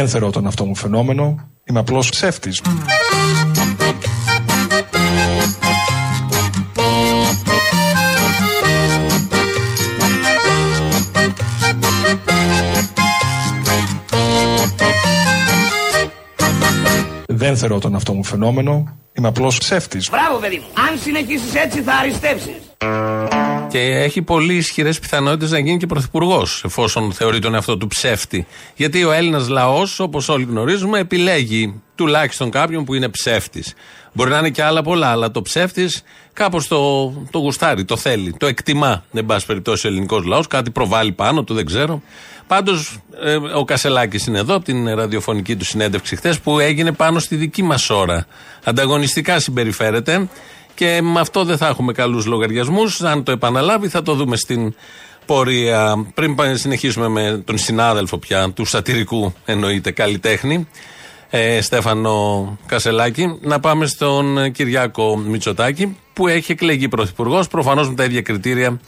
Δεν θεωρώ τον αυτό μου φαινόμενο. Είμαι απλώς ψεύτης. Δεν θεωρώ τον αυτό μου φαινόμενο. Είμαι απλώς ψεύτης. Μπράβο, παιδί μου. Αν συνεχίσεις έτσι, θα αριστεύσει. Και έχει πολύ ισχυρές πιθανότητες να γίνει και πρωθυπουργός, εφόσον θεωρεί τον εαυτό του ψεύτη. Γιατί ο Έλληνας λαός, όπως όλοι γνωρίζουμε, επιλέγει τουλάχιστον κάποιον που είναι ψεύτης. Μπορεί να είναι και άλλα πολλά, αλλά το ψεύτης κάπως το, το γουστάρει, το θέλει, το εκτιμά. Δεν πάση περιπτώσει ο ελληνικός λαός, κάτι προβάλλει πάνω του, δεν ξέρω. Πάντως, ε, ο Κασελάκης είναι εδώ από την ραδιοφωνική του συνέντευξη χθες που έγινε πάνω στη δική μας ώρα. Ανταγωνιστικά συμπεριφέρεται και με αυτό δεν θα έχουμε καλούς λογαριασμούς. Αν το επαναλάβει, θα το δούμε στην πορεία. Πριν συνεχίσουμε με τον συνάδελφο πια του σατυρικού εννοείται καλλιτέχνη, ε, Στέφανο Κασελάκη, να πάμε στον Κυριάκο Μητσοτάκη που έχει εκλεγεί πρωθυπουργός, προφανώς με τα ίδια κριτήρια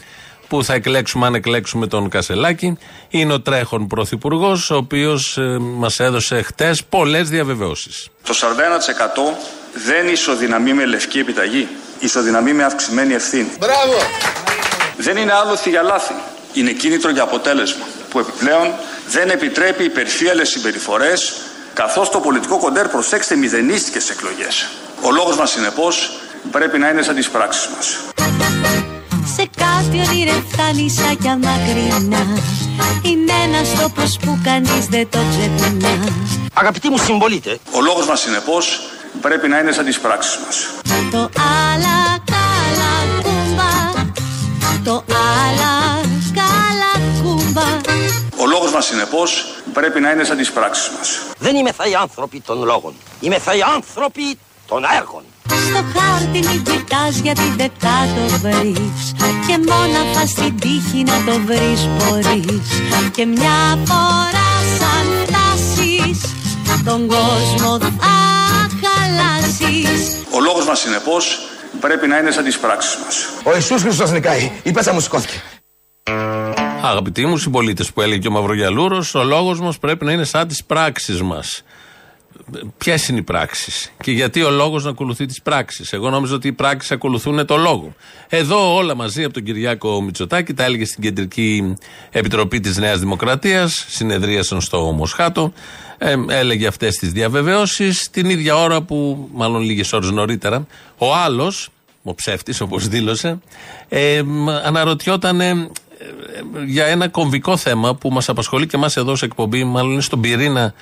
που θα εκλέξουμε αν εκλέξουμε τον Κασελάκη. Είναι ο τρέχον πρωθυπουργός, ο οποίος ε, μας έδωσε χτες πολλές διαβεβαιώσεις. Το 41% δεν ισοδυναμεί με λευκή επιταγή. Ισοδυναμεί με αυξημένη ευθύνη. Μπράβο. Δεν είναι άλοθη για λάθη. Είναι κίνητρο για αποτέλεσμα. Που επιπλέον δεν επιτρέπει υπερφύαλες συμπεριφορές καθώς το πολιτικό κοντέρ προσέξτε μηδενίστηκες στις εκλογές. Ο λόγος μας συνεπώς πρέπει να είναι σαν τις πράξεις μας. Σε κάτι ονειρευτά νησάκια μακρινά Είναι ένας τόπος που κανείς δεν το ξεχνά Αγαπητοί μου συμπολίτε. Ο λόγος μας συνεπώς πρέπει να είναι σαν τις πράξεις μας. Το άλλα καλά κούμπα Το άλλα καλά κούμπα Ο λόγος μας συνεπώς πρέπει να είναι σαν τις πράξεις μας. Δεν είμαι θα οι άνθρωποι των λόγων. Είμαι θα οι άνθρωποι των έργων. Στο χάρτη μην κοιτάς γιατί δεν θα το βρεις Και μόναχα στην τύχη να το βρεις μπορείς Και μια φορά σαν φτάσεις Τον κόσμο θα χαλάσεις Ο λόγος μας συνεπώς πρέπει να είναι σαν τις πράξεις μας. Ο Ιησούς Χριστός νικάει. Η πέτσα μου σηκώθηκε. Αγαπητοί μου συμπολίτες που έλεγε και ο Μαυρογιαλούρος, ο λόγος μας πρέπει να είναι σαν τις πράξεις μας. Ποιες είναι οι πράξεις και γιατί ο λόγος να ακολουθεί τις πράξεις. Εγώ νόμιζα ότι οι πράξεις ακολουθούν το λόγο. Εδώ όλα μαζί από τον Κυριάκο Μητσοτάκη τα έλεγε στην Κεντρική Επιτροπή της Νέας Δημοκρατίας, συνεδρίασαν στο Μοσχάτο, ε, έλεγε αυτές τις διαβεβαιώσεις την ίδια ώρα που, μάλλον λίγες ώρες νωρίτερα, ο άλλος, ο ψεύτης όπως δήλωσε, ε, αναρωτιόταν ε, για ένα κομβικό θέμα που μας απασχολεί και εμάς εδώ σε εκπομπή, μάλλον είναι στον πυρήνα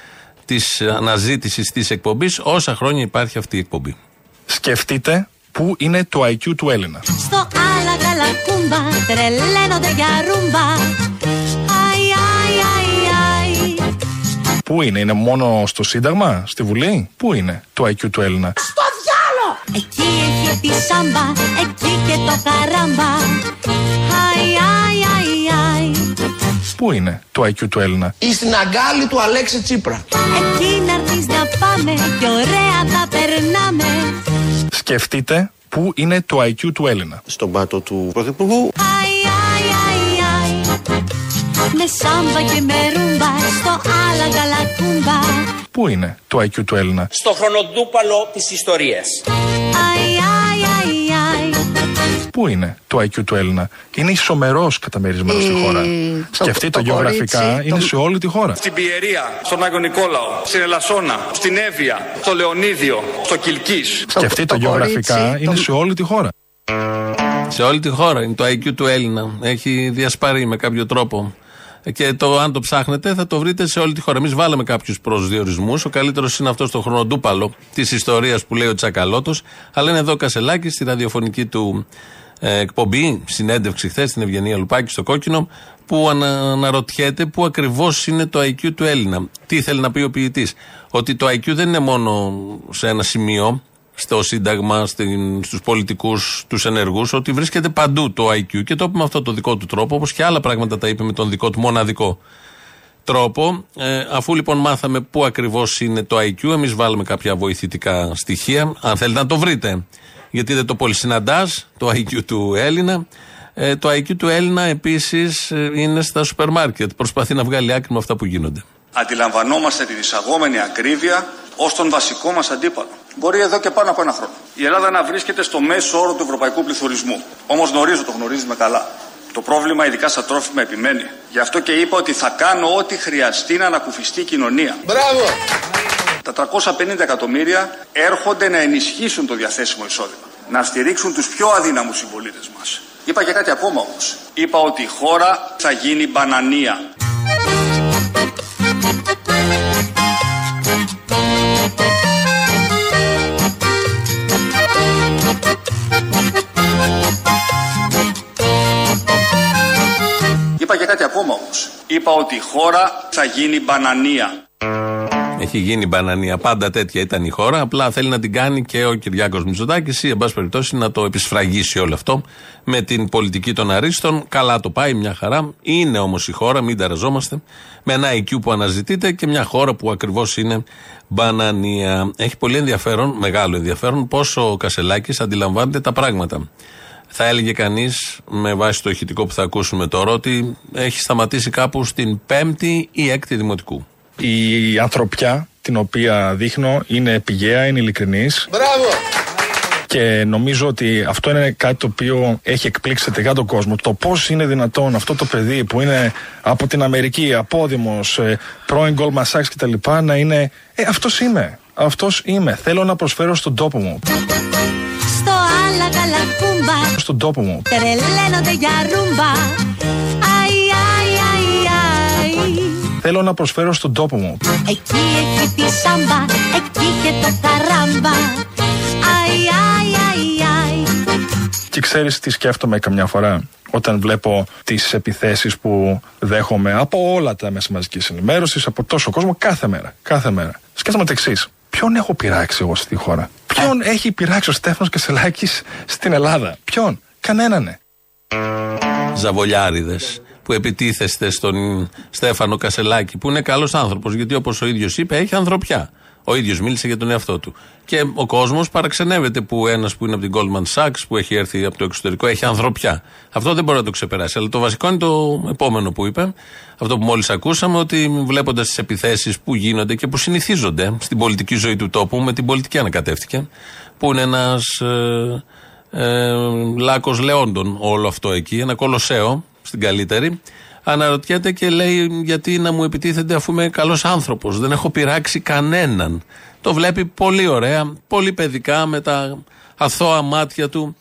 της αναζήτησης της εκπομπής, όσα χρόνια υπάρχει αυτή η εκπομπή. Σκεφτείτε πού είναι το IQ του Έλληνα. Στο άλλα καλά κούμπα Τρελαίνονται για ρούμπα Αι, αι, αι, αι Πού είναι, είναι μόνο στο Σύνταγμα, στη Βουλή; Πού είναι το IQ του Έλληνα. Εκεί έχει τη σάμπα Εκεί και το καράμπα Αι, αι, αι, αι Πού είναι το IQ του Έλληνα; Ή στην αγκάλη του Αλέξη Τσίπρα. Εκεί να έρθεις να πάμε Και ωραία θα περνάμε Σκεφτείτε πού είναι το IQ του Έλληνα. Στον πάτο του Πρωθυπουργού. Αι, αι, αι, αι Με σάμπα και με ρούμπα Στο άλλα καλά κούμπα Πού είναι το IQ του Έλληνα; Στο χρονοτούπαλο της ιστορίας. Αι, αι, αι, αι Πού είναι το IQ του Έλληνα; Είναι ισομερός καταμερισμένος στη χώρα. Σκεφτείτε το γεωγραφικά, κορίτσι, είναι το- σε όλη τη χώρα. Στην Πιερία, στον Άγιο Νικόλαο, στην Ελασσόνα, στην Εύβοια, στο Λεωνίδιο, στο Κιλκής. Σκεφτείτε το γεωγραφικά, κορίτσι, είναι το- σε όλη τη χώρα. Σε όλη τη χώρα είναι το IQ του Έλληνα. Έχει διασπαρεί με κάποιο τρόπο. Και το, αν το ψάχνετε θα το βρείτε σε όλη τη χώρα. Εμείς βάλαμε κάποιους προσδιορισμούς. Ο καλύτερος είναι αυτός στο χρονοτούπαλο της ιστορίας που λέει ο Τσακαλώτος. Αλλά είναι εδώ ο Κασελάκης στη ραδιοφωνική του ε, εκπομπή, συνέντευξη χθες στην Ευγενία Λουπάκη στο Κόκκινο, που ανα, αναρωτιέται πού ακριβώς είναι το IQ του Έλληνα. Τι θέλει να πει ο ποιητής; Ότι το IQ δεν είναι μόνο σε ένα σημείο, στο Σύνταγμα, στην, στους πολιτικούς, τους ενεργούς, ότι βρίσκεται παντού το IQ και το είπε με αυτό το δικό του τρόπο, όπως και άλλα πράγματα τα είπε με τον δικό του μοναδικό τρόπο. Ε, αφού λοιπόν μάθαμε πού ακριβώς είναι το IQ, εμείς βάλουμε κάποια βοηθητικά στοιχεία, αν θέλετε να το βρείτε. Γιατί δεν το πολύ συναντάς, το IQ του Έλληνα. Ε, το IQ του Έλληνα επίσης ε, είναι στα σούπερ μάρκετ. Προσπαθεί να βγάλει άκρη με αυτά που γίνονται. Αντιλαμβανόμαστε την εισαγόμενη ακρίβεια ως τον βασικό μας αντίπαλο. Μπορεί εδώ και πάνω από ένα χρόνο. Η Ελλάδα να βρίσκεται στο μέσο όρο του ευρωπαϊκού πληθωρισμού. Όμως γνωρίζω, το γνωρίζουμε καλά. Το πρόβλημα, ειδικά στα τρόφιμα, επιμένει. Γι' αυτό και είπα ότι θα κάνω ό,τι χρειαστεί να ανακουφιστεί η κοινωνία. Μπράβο! Τα 350 εκατομμύρια έρχονται να ενισχύσουν το διαθέσιμο εισόδημα. Να στηρίξουν τους πιο αδύναμους συμπολίτες μας. Είπα και κάτι ακόμα όμως. Είπα ότι η χώρα θα γίνει μπανανία. Κάτι ακόμα όμως. Είπα ότι η χώρα θα γίνει μπανανία. Έχει γίνει μπανανία. Πάντα τέτοια ήταν η χώρα. Απλά θέλει να την κάνει και ο Κυριάκος Μητσοτάκης ή, εν πάση περιπτώσει, να το επισφραγίσει όλο αυτό με την πολιτική των αρίστων. Καλά το πάει, μια χαρά. Είναι όμως η χώρα, μην ταραζόμαστε. Με ένα IQ που αναζητείτε και μια χώρα που ακριβώς είναι μπανανία. Έχει πολύ ενδιαφέρον, μεγάλο ενδιαφέρον, πόσο ο Κασελάκης αντιλαμβάνεται τα πράγματα. Θα έλεγε κανείς, με βάση το ηχητικό που θα ακούσουμε τώρα, ότι έχει σταματήσει κάπου στην πέμπτη ή έκτη δημοτικού. Η ανθρωπιά την οποία δείχνω είναι πηγαία, είναι ειλικρινής Μπράβο! και νομίζω ότι αυτό είναι κάτι το οποίο έχει εκπλήξει τελικά τον κόσμο. Το πώς είναι δυνατόν αυτό το παιδί που είναι από την Αμερική, απόδημος, πρώην Goldman Sachs κτλ. να είναι. Ε, αυτός είμαι. Αυτός είμαι. Θέλω να προσφέρω στον τόπο μου. Στο άλλα καλακούμπα Στον τόπο μου. Τρελαίνονται για ρούμπα Αϊ, αϊ, αϊ, αϊ Θέλω να προσφέρω στον τόπο μου. Εκεί έχει τη σάμπα Εκεί και το καράμπα Αϊ, αϊ, αϊ, αϊ Και ξέρεις τι σκέφτομαι καμιά φορά όταν βλέπω τις επιθέσεις που δέχομαι από όλα τα μέσα μαζικής ενημέρωσης, από τόσο κόσμο, κάθε μέρα. Κάθε μέρα. Σκέφτομαι το εξής. Ποιον έχω πειράξει εγώ στη χώρα; Ποιον έχει πειράξει ο Στέφανος Κασελάκης στην Ελλάδα; Ποιον; Κανέναν. Ζαβολιάριδες που επιτίθεστε στον Στέφανο Κασελάκη, που είναι καλός άνθρωπος, γιατί όπως ο ίδιος είπε, έχει ανθρωπιά. Ο ίδιος μίλησε για τον εαυτό του. Και ο κόσμος παραξενεύεται που ένας που είναι από την Goldman Sachs, που έχει έρθει από το εξωτερικό, έχει ανθρωπιά. Αυτό δεν μπορεί να το ξεπεράσει. Αλλά το βασικό είναι το επόμενο που είπε, αυτό που μόλις ακούσαμε, ότι βλέποντας τις επιθέσεις που γίνονται και που συνηθίζονται στην πολιτική ζωή του τόπου, με την πολιτική ανακατεύτηκε, που είναι ένας ε, ε, λάκος λεόντων όλο αυτό εκεί, ένα κολοσσέο στην καλύτερη. Αναρωτιέται και λέει γιατί να μου επιτίθενται αφού είμαι καλός άνθρωπος. Δεν έχω πειράξει κανέναν. Το βλέπει πολύ ωραία, πολύ παιδικά με τα αθώα μάτια του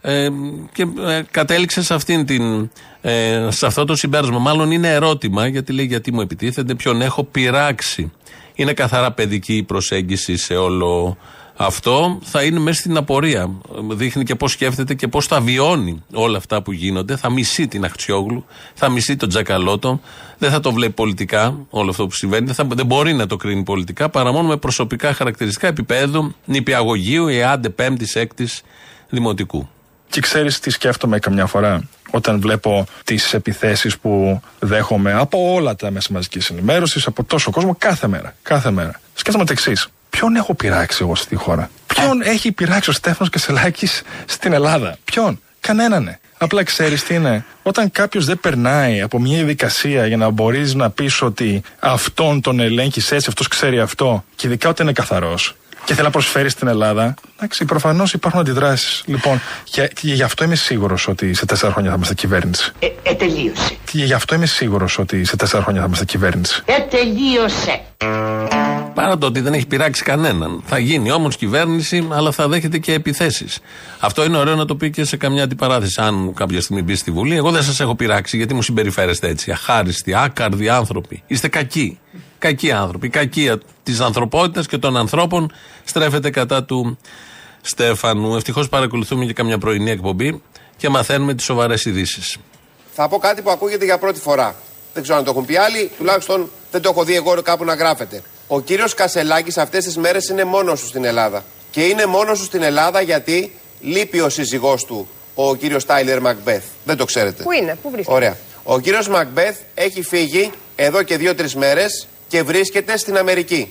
ε, και ε, κατέληξε σε, αυτήν την, ε, σε αυτό το συμπέρασμα. Μάλλον είναι ερώτημα γιατί λέει γιατί μου επιτίθενται, ποιον έχω πειράξει. Είναι καθαρά παιδική η προσέγγιση σε όλο αυτό θα είναι μέσα στην απορία. Δείχνει και πώς σκέφτεται και πώς τα βιώνει όλα αυτά που γίνονται. Θα μισεί την Αχτσιόγλου, θα μισεί τον Τζακαλώτο. Δεν θα το βλέπει πολιτικά όλο αυτό που συμβαίνει. Δεν, θα, δεν μπορεί να το κρίνει πολιτικά παρά μόνο με προσωπικά χαρακτηριστικά επίπεδου νηπιαγωγείου ή άντε πέμπτης, έκτης δημοτικού. Και ξέρεις τι σκέφτομαι καμιά φορά όταν βλέπω τις επιθέσεις που δέχομαι από όλα τα μέσα μαζικής ενημέρωσης, από τόσο κόσμο, κάθε μέρα. Κάθε μέρα. Σκέφτομαι το εξής. Ποιον έχω πειράξει εγώ στη χώρα; Ποιον έχει πειράξει ο Στέφανος Κασελάκης στην Ελλάδα; Ποιον; Κανέναν. Απλά ξέρεις τι είναι. Όταν κάποιος δεν περνάει από μια διαδικασία για να μπορείς να πεις ότι αυτόν τον ελέγχεις έτσι, αυτός ξέρει αυτό, και ειδικά όταν είναι καθαρός και θέλει να προσφέρει στην Ελλάδα, εντάξει, προφανώς υπάρχουν αντιδράσεις. Λοιπόν, και, και γι' αυτό είμαι σίγουρος ότι σε τέσσερα χρόνια θα είμαστε κυβέρνηση. Ε, ε, τελείωσε. Και γι' αυτό είμαι σίγουρος ότι σε τέσσερα χρόνια θα είμαστε κυβέρνηση. Ε, τελείωσε. Παρά το ότι δεν έχει πειράξει κανέναν. Θα γίνει όμως κυβέρνηση, αλλά θα δέχεται και επιθέσεις. Αυτό είναι ωραίο να το πει και σε καμιά αντιπαράθεση. Αν κάποια στιγμή μπει στη Βουλή, εγώ δεν σας έχω πειράξει γιατί μου συμπεριφέρεστε έτσι. Αχάριστοι, άκαρδοι άνθρωποι. Είστε κακοί. Κακοί άνθρωποι. Η κακία της ανθρωπότητας και των ανθρώπων στρέφεται κατά του Στέφανου. Ευτυχώς παρακολουθούμε και καμιά πρωινή εκπομπή και μαθαίνουμε τις σοβαρές ειδήσεις. Θα πω κάτι που ακούγεται για πρώτη φορά. Δεν ξέρω αν το έχουν πει άλλοι, τουλάχιστον δεν το έχω δει εγώ κάπου να γράφεται. Ο κύριος Κασελάκης αυτές τις μέρες είναι μόνος του στην Ελλάδα. Και είναι μόνος του στην Ελλάδα γιατί λείπει ο σύζυγός του, ο κύριος Τάιλερ Μακμπέθ. Δεν το ξέρετε. Πού είναι, πού βρίσκεται; Ωραία. Ο κύριος Μακμπέθ έχει φύγει εδώ και δύο-τρεις μέρες και βρίσκεται στην Αμερική.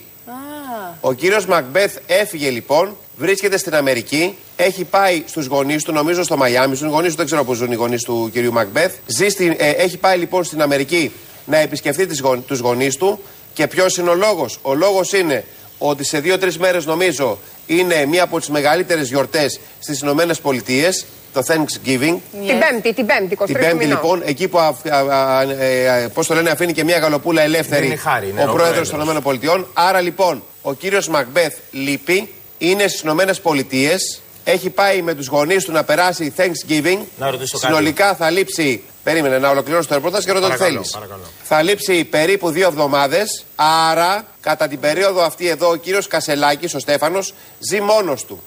Ο κύριος Μακμπέθ έφυγε λοιπόν, βρίσκεται στην Αμερική, έχει πάει στους γονείς του, νομίζω στο Μαϊάμι, στους γονείς του, δεν ξέρω πώς ζουν οι γονείς του κυρίου Μακμπέθ. Ζει στην, ε, έχει πάει λοιπόν στην Αμερική να επισκεφτεί τις γον, τους γονείς του Και ποιος είναι ο λόγος; Ο λόγος είναι ότι σε δύο-τρεις μέρες, νομίζω, είναι μία από τις μεγαλύτερες γιορτές στις Ηνωμένες Πολιτείες, το Thanksgiving. Την Πέμπτη, την Πέμπτη, 23 Την Πέμπτη, μηνό. λοιπόν, εκεί που αφ- α- α- ε, ε, πώς το λένε, αφήνει και μια γαλοπούλα ελεύθερη Είναι χάρη, είναι ο ο πρόεδρος πρόεδρος. των ΗΠΑ. Άρα λοιπόν, ο κύριος Μακμπεθ λείπει, είναι στις ΗΠΑ, έχει πάει με τους γονείς του να περάσει Thanksgiving. Να ρωτήσω κάτι. Συνολικά θα λείψει. Περίμενε να ολοκληρώσω το ρεπορτάζ και ρωτώ τι Παρακαλώ, θέλεις. παρακαλώ. Θα λείψει περίπου δύο εβδομάδες. Άρα, κατά την περίοδο αυτή εδώ, ο κύριος Κασελάκης, ο Στέφανος, ζει μόνος του.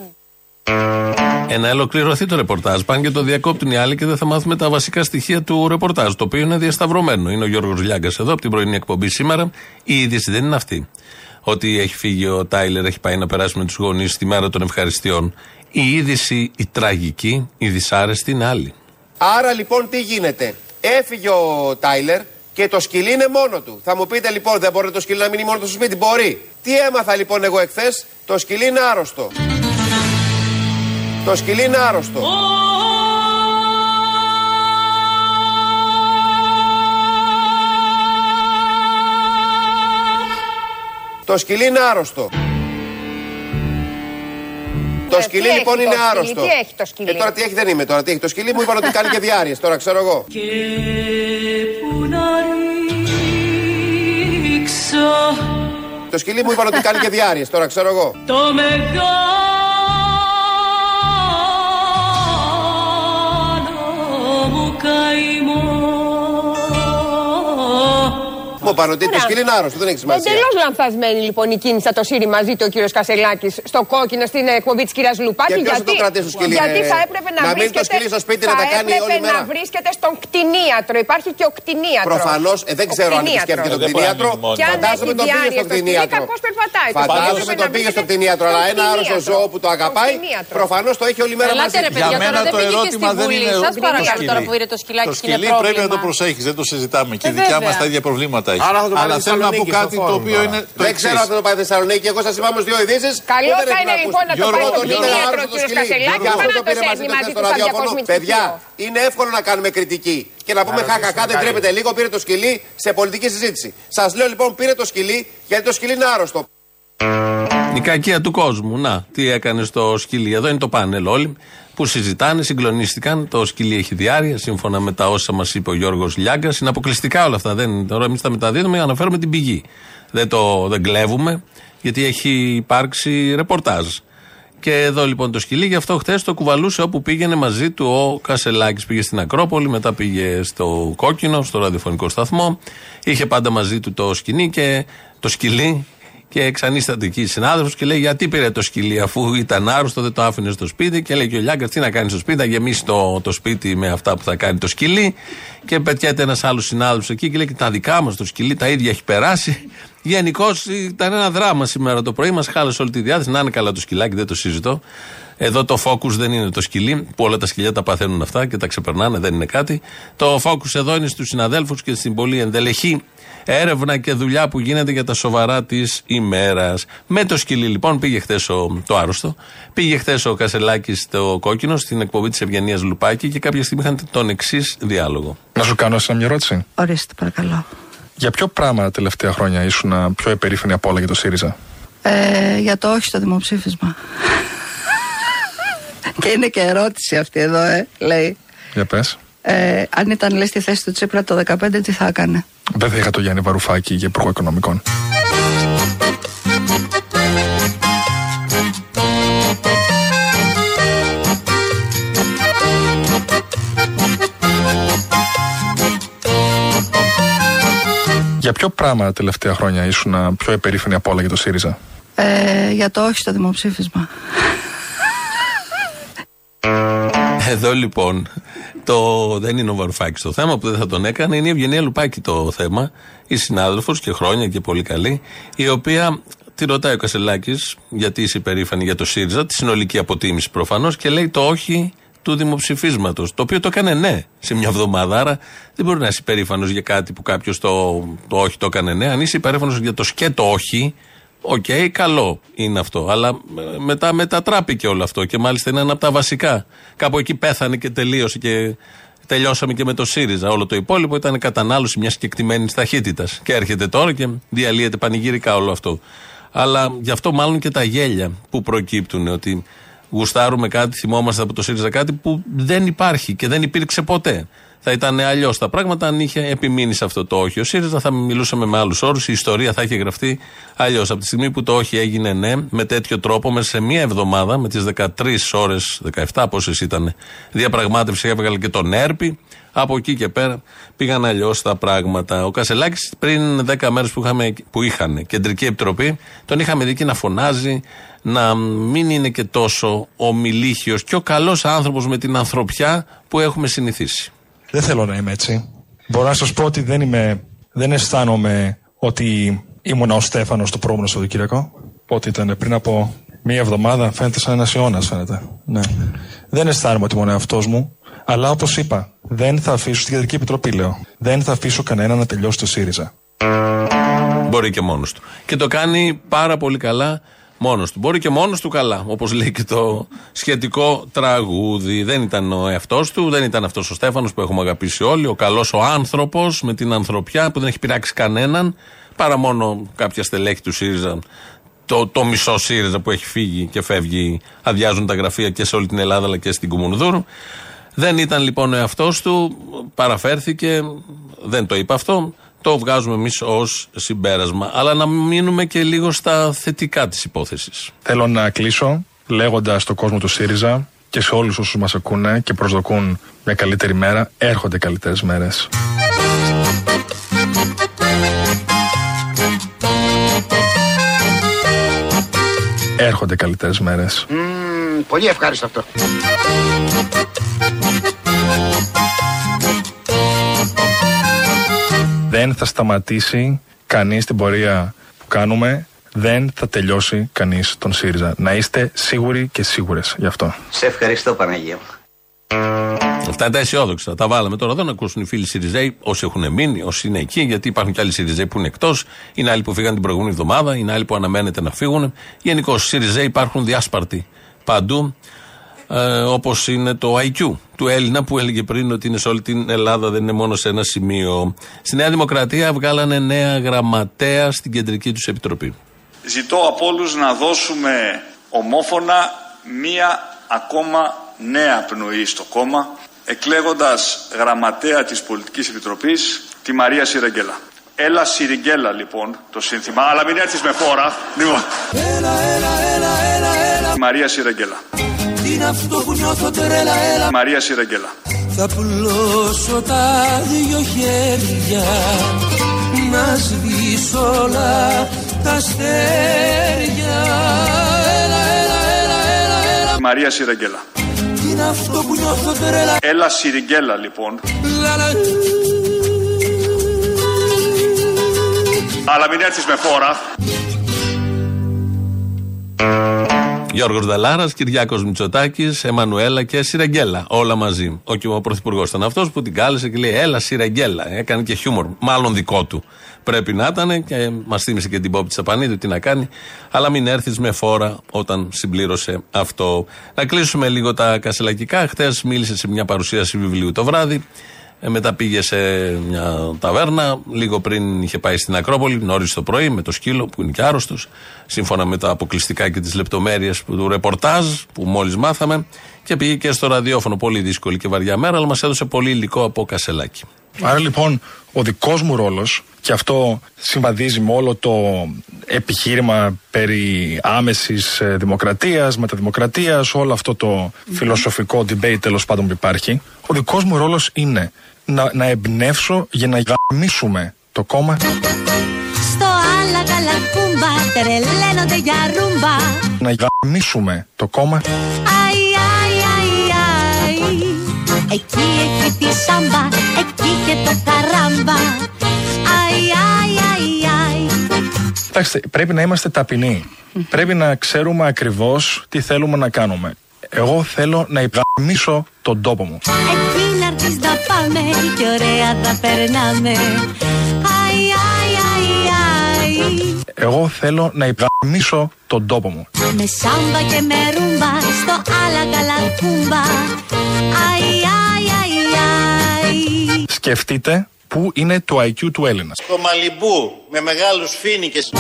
Ε, να ολοκληρωθεί το ρεπορτάζ. Πάνε και το διακόπτουν οι άλλοι και δεν θα μάθουμε τα βασικά στοιχεία του ρεπορτάζ. Το οποίο είναι διασταυρωμένο. Είναι ο Γιώργος Λιάγκας εδώ από την πρωινή εκπομπή σήμερα. Η είδηση δεν είναι αυτή. Ότι έχει φύγει ο Τάιλερ, έχει πάει να περάσει με τους γονείς τη μέρα των ευχαριστειών. Η είδηση, η τραγική, η δυσάρεστη είναι άλλη. Άρα λοιπόν τι γίνεται; Έφυγε ο Τάιλερ και το σκυλί είναι μόνο του. Θα μου πείτε λοιπόν, δεν μπορεί το σκυλί να μείνει μόνο του στο σπίτι; Μπορεί. Τι έμαθα λοιπόν εγώ εχθές, το σκυλί είναι άρρωστο. Το σκυλί είναι άρρωστο. Το σκυλί είναι άρρωστο. Το Ε, σκυλί τι λοιπόν έχει είναι το σκυλί, άρρωστο. τι έχει το σκυλί; Ε, τώρα τι έχει δεν είμαι τώρα. Τι έχει το σκυλί μου είπαν ότι κάνει και διάρκειε. Τώρα ξέρω εγώ. Το σκυλί μου είπαν ότι κάνει και διάρκειε. Τώρα ξέρω εγώ. Το μεγάλο μου καημό Μου είπαν ότι το σκυλί είναι άρρωστο. Δεν έχει σημασία. Εντελώς λανθασμένη λοιπόν η κίνηση θα το σύρει μαζί του ο κύριος Κασελάκης στο κόκκινο στην εκπομπή της κυρίας Λουπάκη. Και ποιος θα γιατί, το κρατήσει το σκυλί, γιατί ε, θα έπρεπε να, να μείνει το βρίσκεται, σκυλί στο σπίτι να θα τα κάνει έπρεπε όλη να μέρα. βρίσκεται στον κτηνίατρο. Υπάρχει και ο κτηνίατρος. Προφανώς, ε, δεν Ο ξέρω αν κτηνίατρος. επισκέφτηκε τον Δεν μπορεί να κτηνίατρο. μείνει μόνο. Και αν Φαντάζομαι έχει τον πήγε διάρκεια στο στο σκυλί, κτηνίατρο. κακώς περπατάει. Το Φαντάζομαι σκυλί τον να πήγε στο βρίσκεται κτηνίατρο. Αλλά στον ένα άρρωστο κτηνίατρο. ζώο που το αγαπάει, Στον κτηνίατρο. προφανώς το έχει όλη μέρα μαζί. Ελάτε ρε του. παιδιά, Για τώρα μένα δεν το πήγε και ερώτημα στη δεν Βουλή. είναι Σας το παρακαλώ σκυλί. τώρα που είδε το σκυλάκι Το και είναι σκυλί πρέπει να το πρόβλημα. προσέχεις, δεν το συζητάμε. Και η Ε, δικιά μας βέβαια. τα ίδια προβλήματα έχει. Άρα θα το πάει Αλλά στη θέλω να πω Θεσσαλονίκη, κάτι στο το φόρουμ οποίο τώρα. είναι το Δεν ξέρω αν εξή. θα το πάει Θεσσαλονίκη. Εγώ σας είπα όμως δύο ειδήσεις. Καλό θα είναι λοιπόν να το Γιώργο, πάει στον το είναι κτηνίατρο ο άρρωστο κύριο σκυλί. Κασελάκη Γι' αυτό παρά το να το πήρε σέρνει μαζί μαζί του του στο σαν ραδιόφωνο. διακοσμητικό. Παιδιά, είναι εύκολο να κάνουμε κριτική και να πούμε χαχακά, δεν κάνει. τρέπεται λίγο, πήρε το σκυλί σε πολιτική συζήτηση. Σας λέω λοιπόν, πήρε το σκυλί γιατί το σκυλί είναι άρρωστο. Η κακία του κόσμου. Να, τι έκανε στο σκυλί. Εδώ είναι το πάνελ όλοι που συζητάνε, συγκλονίστηκαν. Το σκυλί έχει διάρκεια, σύμφωνα με τα όσα μας είπε ο Γιώργος Λιάγκας. Είναι αποκλειστικά όλα αυτά. Δεν, τώρα εμείς τα μεταδίδουμε, αναφέρουμε την πηγή. Δεν το δεν κλέβουμε, γιατί έχει υπάρξει ρεπορτάζ. Και εδώ λοιπόν το σκυλί, γι' αυτό χθες το κουβαλούσε όπου πήγαινε μαζί του ο Κασελάκης. Πήγε στην Ακρόπολη, μετά πήγε στο Κόκκινο, στο ραδιοφωνικό σταθμό. Είχε πάντα μαζί του το σκηνή και το σκυλί. Και εξανίσταται εκεί συνάδελφος και λέει: Γιατί πήρε το σκυλί, αφού ήταν άρρωστο, δεν το άφηνες στο σπίτι. Και λέει και ο Λιάγκας: Τι να κάνεις στο σπίτι, θα γεμίσει το, το σπίτι με αυτά που θα κάνει το σκυλί. Και πετιέται ένας άλλος συνάδελφος εκεί και λέει: και Τα δικά μας το σκυλί τα ίδια έχει περάσει. Γενικώς ήταν ένα δράμα σήμερα το πρωί. Μας χάλασε όλη τη διάθεση. Να είναι καλά το σκυλάκι, δεν το συζητώ. Εδώ το focus δεν είναι το σκυλί, που όλα τα σκυλιά τα παθαίνουν αυτά και τα ξεπερνάνε, δεν είναι κάτι. Το focus εδώ είναι στους συναδέλφους και στην πολύ ενδελεχή έρευνα και δουλειά που γίνεται για τα σοβαρά της ημέρας. Με το σκυλί λοιπόν πήγε χθες το άρρωστο, πήγε χθες ο Κασελάκης στο κόκκινο στην εκπομπή της Ευγενίας Λουπάκη και κάποια στιγμή είχαν τον εξής διάλογο. Να σου κάνω εσένα μια ερώτηση. Ορίστε, παρακαλώ. Για ποιο πράγμα τα τελευταία χρόνια ήσουν πιο υπερήφανη από όλα για το ΣΥΡΙΖΑ; Ε, για το όχι στο δημοψήφισμα. και είναι και ερώτηση αυτή εδώ, ε, λέει. Για πες. Ε, αν ήταν, λέει, στη θέση του Τσίπρα το 15, τι θα έκανε; Δεν θα είχα το Γιάννη Βαρουφάκη για υπουργό οικονομικών. Για ποιο πράγμα τα τελευταία χρόνια ήσουν πιο υπερήφανη από όλα για το ΣΥΡΙΖΑ; Ε, για το όχι στο δημοψήφισμα. Εδώ λοιπόν το, δεν είναι ο Βαρουφάκης το θέμα που δεν θα τον έκανε, είναι η Ευγενία Λουπάκη το θέμα, η συνάδελφος και χρόνια και πολύ καλή, η οποία τη ρωτάει ο Κασελάκης, γιατί είσαι υπερήφανη για το ΣΥΡΙΖΑ, τη συνολική αποτίμηση προφανώς, και λέει το όχι του δημοψηφίσματος. Το οποίο το έκανε ναι σε μια εβδομάδα. Άρα δεν μπορεί να είσαι υπερήφανος για κάτι που κάποιος το, το όχι το έκανε ναι. Αν είσαι υπερήφανος για το σκέτο όχι, Οκ, καλό είναι αυτό. Αλλά ε, μετά μετατράπηκε όλο αυτό και μάλιστα είναι ένα από τα βασικά. Κάπου εκεί πέθανε και τελείωσε και Τελειώσαμε και με το ΣΥΡΙΖΑ. Όλο το υπόλοιπο ήταν κατανάλωση μιας συγκεκριμένη ταχύτητας. Και έρχεται τώρα και διαλύεται πανηγυρικά όλο αυτό. Αλλά γι' αυτό μάλλον και τα γέλια που προκύπτουν ότι γουστάρουμε κάτι, θυμόμαστε από το ΣΥΡΙΖΑ κάτι που δεν υπάρχει και δεν υπήρξε ποτέ. Θα ήταν αλλιώς τα πράγματα αν είχε επιμείνει σε αυτό το όχι. Ο ΣΥΡΙΖΑ θα μιλούσαμε με άλλους όρους, η ιστορία θα είχε γραφτεί αλλιώς. Από τη στιγμή που το όχι έγινε ναι, με τέτοιο τρόπο, μέσα σε μία εβδομάδα, με τις 13 ώρες, 17 πόσες ήταν διαπραγμάτευση, έβγαλε και τον ΕΡΠΗ. Από εκεί και πέρα πήγαν αλλιώς τα πράγματα. Ο Κασελάκης πριν 10 μέρες που, είχαμε, που είχαν κεντρική επιτροπή, τον είχαμε δει και να φωνάζει να μην είναι και τόσο ομιλήχιος και ο καλός άνθρωπος με την ανθρωπιά που έχουμε συνηθίσει. Δεν θέλω να είμαι έτσι. Μπορώ να σας πω ότι δεν, είμαι, δεν αισθάνομαι ότι ήμουν ο Στέφανος το προηγούμενο Σαββατοκύριακο. Πότε ήταν πριν από μία εβδομάδα, φαίνεται σαν ένας αιώνας, φαίνεται. Ναι. Δεν αισθάνομαι ότι ήμουν εαυτός μου. Αλλά όπως είπα, δεν θα αφήσω στην Κεντρική Επιτροπή, λέω. Δεν θα αφήσω κανένα να τελειώσει το ΣΥΡΙΖΑ. Μπορεί και μόνος του. Και το κάνει πάρα πολύ καλά μόνος του. Μπορεί και μόνος του καλά. Όπως λέει και το σχετικό τραγούδι. Δεν ήταν ο εαυτός του, δεν ήταν αυτός ο Στέφανος που έχουμε αγαπήσει όλοι. Ο καλός ο άνθρωπος με την ανθρωπιά που δεν έχει πειράξει κανέναν. Παρά μόνο κάποια στελέχη του ΣΥΡΙΖΑ το, το μισό ΣΥΡΙΖΑ που έχει φύγει και φεύγει, αδειάζουν τα γραφεία και σε όλη την Ελλάδα αλλά και στην Κουμουνδούρου. Δεν ήταν λοιπόν ο εαυτός του, παραφέρθηκε, δεν το είπα αυτό, το βγάζουμε εμείς ως συμπέρασμα. Αλλά να μείνουμε και λίγο στα θετικά της υπόθεσης. Θέλω να κλείσω λέγοντας στον κόσμο του ΣΥΡΙΖΑ και σε όλους όσους μας ακούνε και προσδοκούν μια καλύτερη μέρα, έρχονται καλύτερες μέρες. Έρχονται καλύτερες μέρες. πολύ ευχάριστο αυτό. Δεν θα σταματήσει κανείς την πορεία που κάνουμε. Δεν θα τελειώσει κανείς τον ΣΥΡΙΖΑ. Να είστε σίγουροι και σίγουρες γι' αυτό. Σε ευχαριστώ Παναγία μου. Αυτά είναι τα αισιόδοξα. Τα βάλαμε τώρα εδώ να ακούσουν οι φίλοι Σιριζέοι, όσοι έχουν μείνει, όσοι είναι εκεί, γιατί υπάρχουν και άλλοι Σιριζέοι που είναι εκτός. Είναι άλλοι που φύγαν την προηγούμενη εβδομάδα, είναι άλλοι που αναμένεται να φύγουν. Γενικώς, Σιριζέοι υπάρχουν διάσπαρτοι παντού. Ε, Όπως είναι το IQ του Έλληνα που έλεγε πριν ότι είναι σε όλη την Ελλάδα, δεν είναι μόνο σε ένα σημείο. Στη Νέα Δημοκρατία βγάλανε νέα γραμματέα στην κεντρική τους επιτροπή. Ζητώ από όλους να δώσουμε ομόφωνα μία ακόμα νέα πνοή στο κόμμα, εκλέγοντας γραμματέα της Πολιτικής Επιτροπής τη Μαρία Σιρεγγέλα. Έλα Σιριγγέλα λοιπόν το σύνθημα, αλλά μην έρθεις με φόρα. Λοιπόν. Έλα, έλα, έλα, έλα, έλα. Μαρία Σιρεγγέλα. Τι είναι αυτό που νιώθω τρέλα, έλα. Μαρία Σιρεγγέλα. Θα πουλώσω τα δυο χέρια να σβήσω όλα τα αστέρια. Έλα, έλα, έλα, έλα, έλα. Μαρία Σιρεγγέλα. Τι είναι αυτό που νιώθω τρέλα. Έλα Σιριγγέλα λοιπόν. Λα, λα, Αλλά μην έρθεις με φόρα. Γιώργος Δαλάρας, Κυριάκος Μητσοτάκης, Εμμανουέλα και Σιραγγέλα. Όλα μαζί. Ο, και ο πρωθυπουργός ήταν αυτός που την κάλεσε και λέει: Έλα, Σιραγγέλα. Έκανε και χιούμορ. Μάλλον δικό του. Πρέπει να ήταν και μας θύμισε και την Πόπη Τσαπανίδη τι να κάνει. Αλλά μην έρθεις με φόρα όταν συμπλήρωσε αυτό. Να κλείσουμε λίγο τα κασελακικά. Χθες μίλησε σε μια παρουσίαση βιβλίου το βράδυ. Ε, μετά πήγε σε μια ταβέρνα. Λίγο πριν είχε πάει στην Ακρόπολη, νωρίς το πρωί, με το σκύλο που είναι και άρρωστος. Σύμφωνα με τα αποκλειστικά και τις λεπτομέρειες του ρεπορτάζ που μόλις μάθαμε. Και πήγε και στο ραδιόφωνο. Πολύ δύσκολη και βαριά μέρα, αλλά μας έδωσε πολύ υλικό από κασελάκι. Άρα λοιπόν ο δικός μου ρόλος, και αυτό συμβαδίζει με όλο το επιχείρημα περί άμεσης δημοκρατίας, μεταδημοκρατίας, όλο αυτό το φιλοσοφικό debate τέλος πάντων που υπάρχει, ο δικός μου ρόλος είναι να, να εμπνεύσω για να γαμίσουμε το κόμμα. Στο άλλα καλά κούμπα τρελαίνονται για ρούμπα Να γαμίσουμε το κόμμα. Αϊ, αϊ, αϊ, αϊ Εκεί, εκεί τη σάμπα, εκεί και το καράμπα Αϊ, αϊ, αϊ, αϊ Κοιτάξτε, πρέπει να είμαστε ταπεινοί. Πρέπει να ξέρουμε ακριβώς τι θέλουμε να κάνουμε. Εγώ θέλω να γαμίσω τον τόπο μου. Εκεί να έρθεις να πάμε και ωραία θα περνάμε Αϊ, αϊ, αϊ, αϊ Εγώ θέλω να γαμίσω τον τόπο μου. Με σάμπα και με ρούμπα στο άλλα καλά κούμπα Αϊ, αϊ, αϊ, αϊ ζωή Σκεφτείτε πού είναι το IQ του Έλληνας. Στο Μαλιμπού με μεγάλους φίνικες.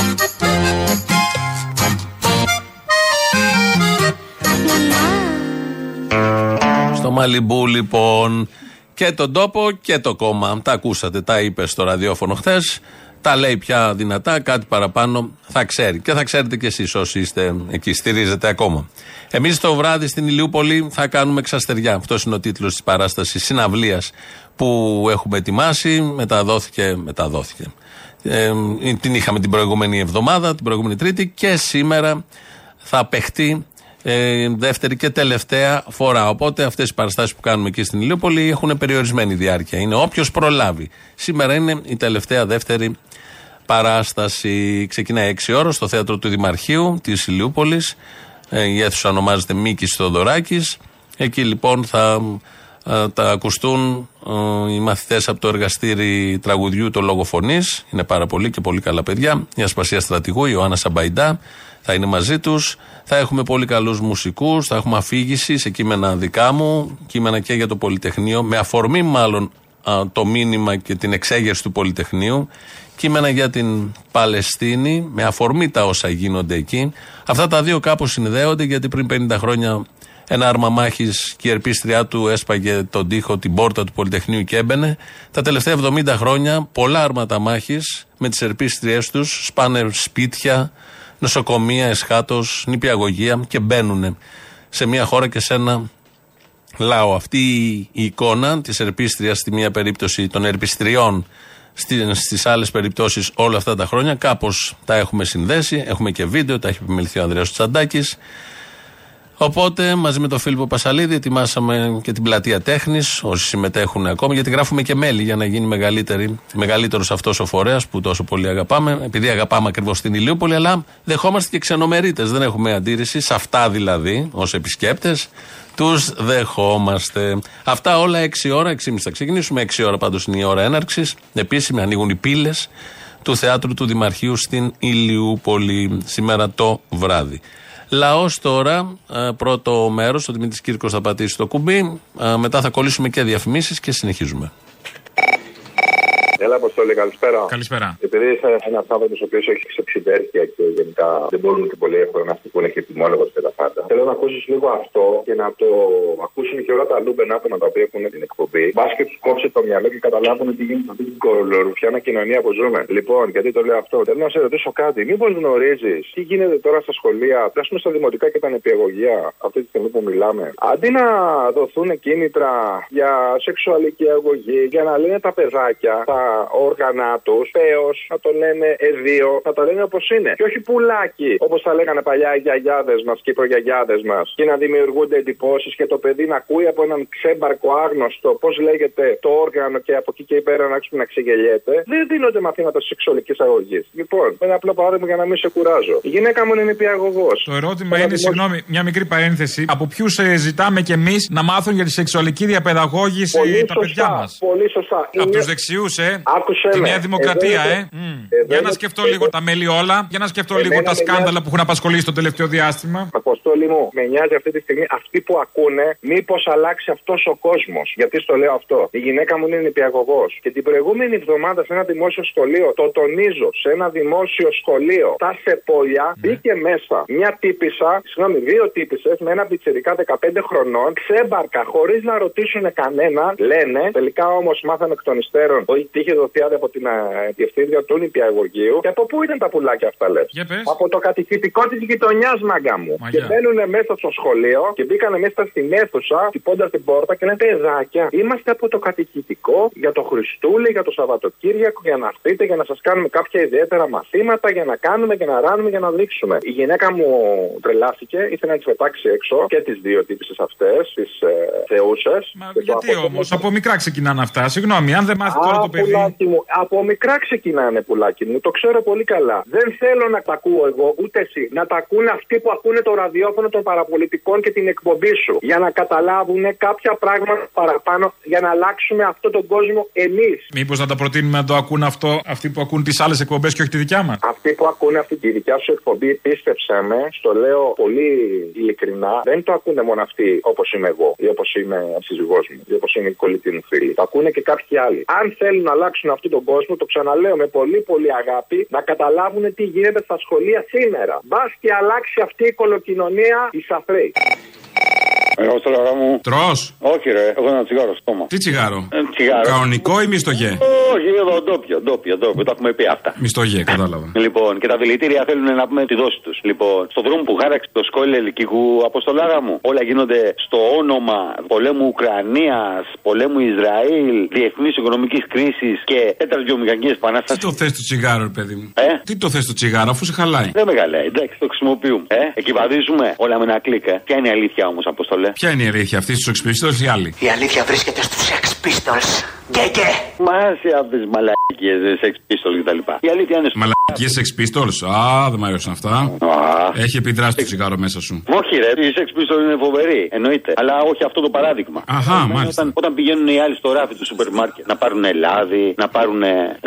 Στο Μαλιμπού λοιπόν και τον τόπο και το κόμμα. Τα ακούσατε, τα είπες στο ραδιόφωνο χθες. Τα λέει πια δυνατά, κάτι παραπάνω θα ξέρει. Και θα ξέρετε κι εσείς όσοι είστε εκεί, στηρίζετε ακόμα. Εμείς το βράδυ στην Ηλιούπολη θα κάνουμε εξαστεριά. Αυτός είναι ο τίτλος της παράστασης συναυλίας που έχουμε ετοιμάσει. Μεταδόθηκε. μεταδόθηκε. Ε, την είχαμε την προηγούμενη εβδομάδα, την προηγούμενη Τρίτη και σήμερα θα παιχτεί ε, δεύτερη και τελευταία φορά. Οπότε αυτές οι παραστάσεις που κάνουμε εκεί στην Ηλιούπολη έχουν περιορισμένη διάρκεια. Είναι όποιος προλάβει. Σήμερα είναι η τελευταία δεύτερη παράσταση. Ξεκινάει 6 ώρα στο θέατρο του Δημαρχείου της Ηλιούπολη. Ε, η αίθουσα ονομάζεται Μίκης Θοδωράκη. Εκεί λοιπόν θα ε, τα ακουστούν ε, οι μαθητές από το εργαστήρι τραγουδιού το λόγο φωνή. Είναι πάρα πολύ και πολύ καλά παιδιά. Η Ασπασία Στρατηγού, η Ιωάννα Σαμπαϊντά θα είναι μαζί τους. Θα έχουμε πολύ καλούς μουσικούς. Θα έχουμε αφήγηση σε κείμενα δικά μου, κείμενα και για το Πολυτεχνείο, με αφορμή μάλλον α, το μήνυμα και την εξέγερση του Πολυτεχνείου. Κείμενα για την Παλαιστίνη, με αφορμή τα όσα γίνονται εκεί. Αυτά τα δύο κάπως συνδέονται γιατί πριν 50 χρόνια ένα άρμα μάχης και η ερπίστριά του έσπαγε τον τοίχο, την πόρτα του Πολυτεχνείου και έμπαινε. Τα τελευταία 70 χρόνια πολλά άρματα μάχης με τις ερπίστριές τους σπάνε σπίτια, νοσοκομεία, εσχάτως, νηπιαγωγεία και μπαίνουν σε μια χώρα και σε ένα λαό. Αυτή η εικόνα της ερπίστριας στη μία περίπτωση των ερπιστριών στις άλλες περιπτώσεις όλα αυτά τα χρόνια κάπως τα έχουμε συνδέσει. Έχουμε και βίντεο, τα έχει επιμεληθεί ο Ανδρέας Τσαντάκης. Οπότε μαζί με τον Φίλιππο Πασαλίδη ετοιμάσαμε και την πλατεία τέχνης, όσοι συμμετέχουν ακόμη, γιατί γράφουμε και μέλη για να γίνει μεγαλύτερος αυτός ο φορέας που τόσο πολύ αγαπάμε, επειδή αγαπάμε ακριβώς την Ηλιούπολη, αλλά δεχόμαστε και ξενομερίτες. Δεν έχουμε αντίρρηση, σε αυτά δηλαδή, ως επισκέπτες, τους δεχόμαστε. Αυτά όλα 6 ώρα, 6.30 θα ξεκινήσουμε, 6 ώρα πάντως είναι η ώρα έναρξης. Επίσημη ανοίγουν οι πύλες του Θεάτρου του Δημαρχείου στην Ηλιούπολη σήμερα το βράδυ. Λαός τώρα, ε, πρώτο μέρος, ο Δημήτρης Κύρκος θα πατήσει το κουμπί. Ε, μετά θα κολλήσουμε και διαφημίσεις και συνεχίζουμε. Έλα, Αποστόλη, καλησπέρα. Καλησπέρα. Επειδή είσαι ένα άνθρωπο ο οποίος έχει ξεψιδέρκεια και γενικά δεν μπορούν και πολύ εύκολα να στοιχούν και τιμόλογο και τα πάντα. Θέλω να ακούσεις λίγο αυτό και να το ακούσουν και όλα τα λούμπεν άτομα τα οποία έχουν την εκπομπή. Μπας και τους κόψει το μυαλό και καταλάβουν τι γίνεται σε αυτή την κολορουφιάνα κοινωνία που ζούμε. Λοιπόν, γιατί το λέω αυτό; Θέλω να σε ρωτήσω κάτι. Μήπως γνωρίζεις τι γίνεται τώρα στα σχολεία, ας πούμε στα δημοτικά και τα νηπιαγωγεία αυτή τη στιγμή που μιλάμε. Αντί να δοθούν κίνητρα για σεξουαλική αγωγή, για να λένε τα παιδάκια, τα όργανα τους, θέο, να το λένε εδίο, να το λένε όπως είναι. Και όχι πουλάκι, όπως τα λέγανε παλιά οι γιαγιάδες μας και οι προγιαγιάδες μας. Και να δημιουργούνται εντυπώσεις και το παιδί να ακούει από έναν ξέμπαρκο άγνωστο πώς λέγεται το όργανο και από εκεί και πέρα να άρχισε να ξεγελιέται. Δεν δίνονται μαθήματα σεξουαλικής αγωγής. Λοιπόν, με ένα απλό παράδειγμα για να μην σε κουράζω. Η γυναίκα μου είναι νηπιαγωγός. Το ερώτημα είναι, συγγνώμη, μια μικρή παρένθεση. Από ποιους ζητάμε κι εμείς να μάθουν για τη σεξουαλική διαπαιδαγώγηση Πολύ τα παιδιά σωστά, μας; Πολύ σωστά. Από Είναι- τους δεξιούς, ε; Άκουσε Τη με. Νέα Δημοκρατία, Εδώ ε. είναι- Μμ. εδώ Για να είναι- σκεφτώ εδώ- λίγο τα μέλη όλα. Για να σκεφτώ Εμένα λίγο τα με σκάνδαλα νοιάζει- που έχουν απασχολήσει το τελευταίο διάστημα. Αποστόλη μου, με νοιάζει αυτή τη στιγμή αυτοί που ακούνε μήπως αλλάξει αυτός ο κόσμος. Γιατί στο λέω αυτό. Η γυναίκα μου είναι νηπιαγωγός. Και την προηγούμενη εβδομάδα σε ένα δημόσιο σχολείο, το τονίζω, σε ένα δημόσιο σχολείο, τα Σεπόλια, μπήκε μέσα μια τύπησα, συγγνώμη, δύο τύπησες με ένα πιτσερικά 15 χρονών, ξέμπαρκα, χωρίς να ρωτήσουν κανένα, λένε. Τελικά όμως μάθαμε εκ των υστέρων ότι είχε δοθεί άδεια από την ε, διευθύντρια του νηπιαγωγείου. Και από πού ήταν τα πουλάκια αυτά, λες; Για πες. Από το κατηχητικό της γειτονιάς, μάγκα μου. Μαγιά. Και μπαίνουν μέσα στο σχολείο και μπήκανε μέσα στην αίθουσα, χτυπώντας την πόρτα και λένε παιδάκια. Είμαστε από το κατηχητικό για το Χριστούλη, για το Σαββατοκύριακο, για να έρθετε, για να σας κάνουμε κάποια ιδιαίτερα μαθήματα, για να κάνουμε, για να ράνουμε, για να δείξουμε. Η γυναίκα μου τρελάθηκε, ήθελε να τι πετάξει έξω και τις δύο τύπησες αυτές, τις ε, θεούσες. Μα γιατί όμως, από μικρά ξεκινάνε αυτά. Συγγνώμη, αν δεν μάθεις τώρα το παιδί πουλάκι μου. Από μικρά ξεκινάνε, πουλάκι μου. Το ξέρω πολύ καλά. Δεν θέλω να τα ακούω εγώ, ούτε εσύ. Να τα ακούνε αυτοί που ακούνε το ραδιόφωνο των παραπολιτικών και την εκπομπή σου. Για να καταλάβουν κάποια πράγματα παραπάνω για να αλλάξουμε αυτόν τον κόσμο εμείς. Μήπως να τα προτείνουμε να το ακούν αυτό αυτοί που ακούν τις άλλες εκπομπές και όχι τη δικιά μας; Αυτοί που ακούνε αυτή τη δικιά σου εκπομπή, πίστεψε με, στο λέω πολύ ειλικρινά, δεν το ακούνε μόνο αυτοί όπως είμαι εγώ ή όπως είμαι ο σύζυγός μου ή όπως είναι η κολλητή μου φίλη. Το ακούνε και κάποιοι άλλοι. Αν θέλουν να αλλάξουν αυτόν τον κόσμο, το ξαναλέω με πολύ πολύ αγάπη, να καταλάβουν τι γίνεται στα σχολεία σήμερα. Μπας και αλλάξει αυτή η κολοκοινωνία η σαφρή. Εγώ στο λαό μου. Τρώ. Όχι, ρε, έχω ένα τσιγάρο στόμα. Τι τσιγάρο; Ε, τσιγάρο. Κανονικό ή μισθογέ; Όχι, εδώ ντόπιο, ντόπιο, ντόπιο. Το έχουμε πει αυτά. Μισθογέ, κατάλαβα. Λοιπόν, και τα δηλητήρια θέλουν να πούμε τη δόση τους. Λοιπόν, στο δρόμο που χάραξε το σκόλ ελικικού αποστολάρα μου, όλα γίνονται στο όνομα πολέμου Ουκρανίας, πολέμου Ισραήλ, διεθνής οικονομικής κρίσης και τέταρτη βιομηχανικής επανάστασης. Τι το θες το τσιγάρο, ρε παιδί μου; Ε; Τι το θες το τσιγάρο, αφού σε χαλάει; Δεν με χαλάει, εντάξει, το χρησιμοποιούμε. Ε; Εκεί βαδίζουμε όλα με ένα κλικ. Ε. Ποια είναι η αλήθεια όμως, Αποστολέ; Ποια είναι η αλήθεια αυτή στους Sex Pistols ή άλλοι; Η αλήθεια βρίσκεται στους Sex Pistols. Και και. Μα σε αυτέ τι μαλακίες, Sex Pistols κτλ. Η αλήθεια είναι. Μαλακίες Sex Pistols. Α, δεν μου αρέσουν αυτά. Έχει επιδράσει το τσιγάρο μέσα σου. Όχι, ρε, οι Sex Pistols είναι φοβεροί. Εννοείται. Αλλά όχι αυτό το παράδειγμα. Αχά, μάλιστα. Όταν, όταν πηγαίνουν οι άλλοι στο ράφι του σούπερ μάρκετ να πάρουν λάδι, να πάρουν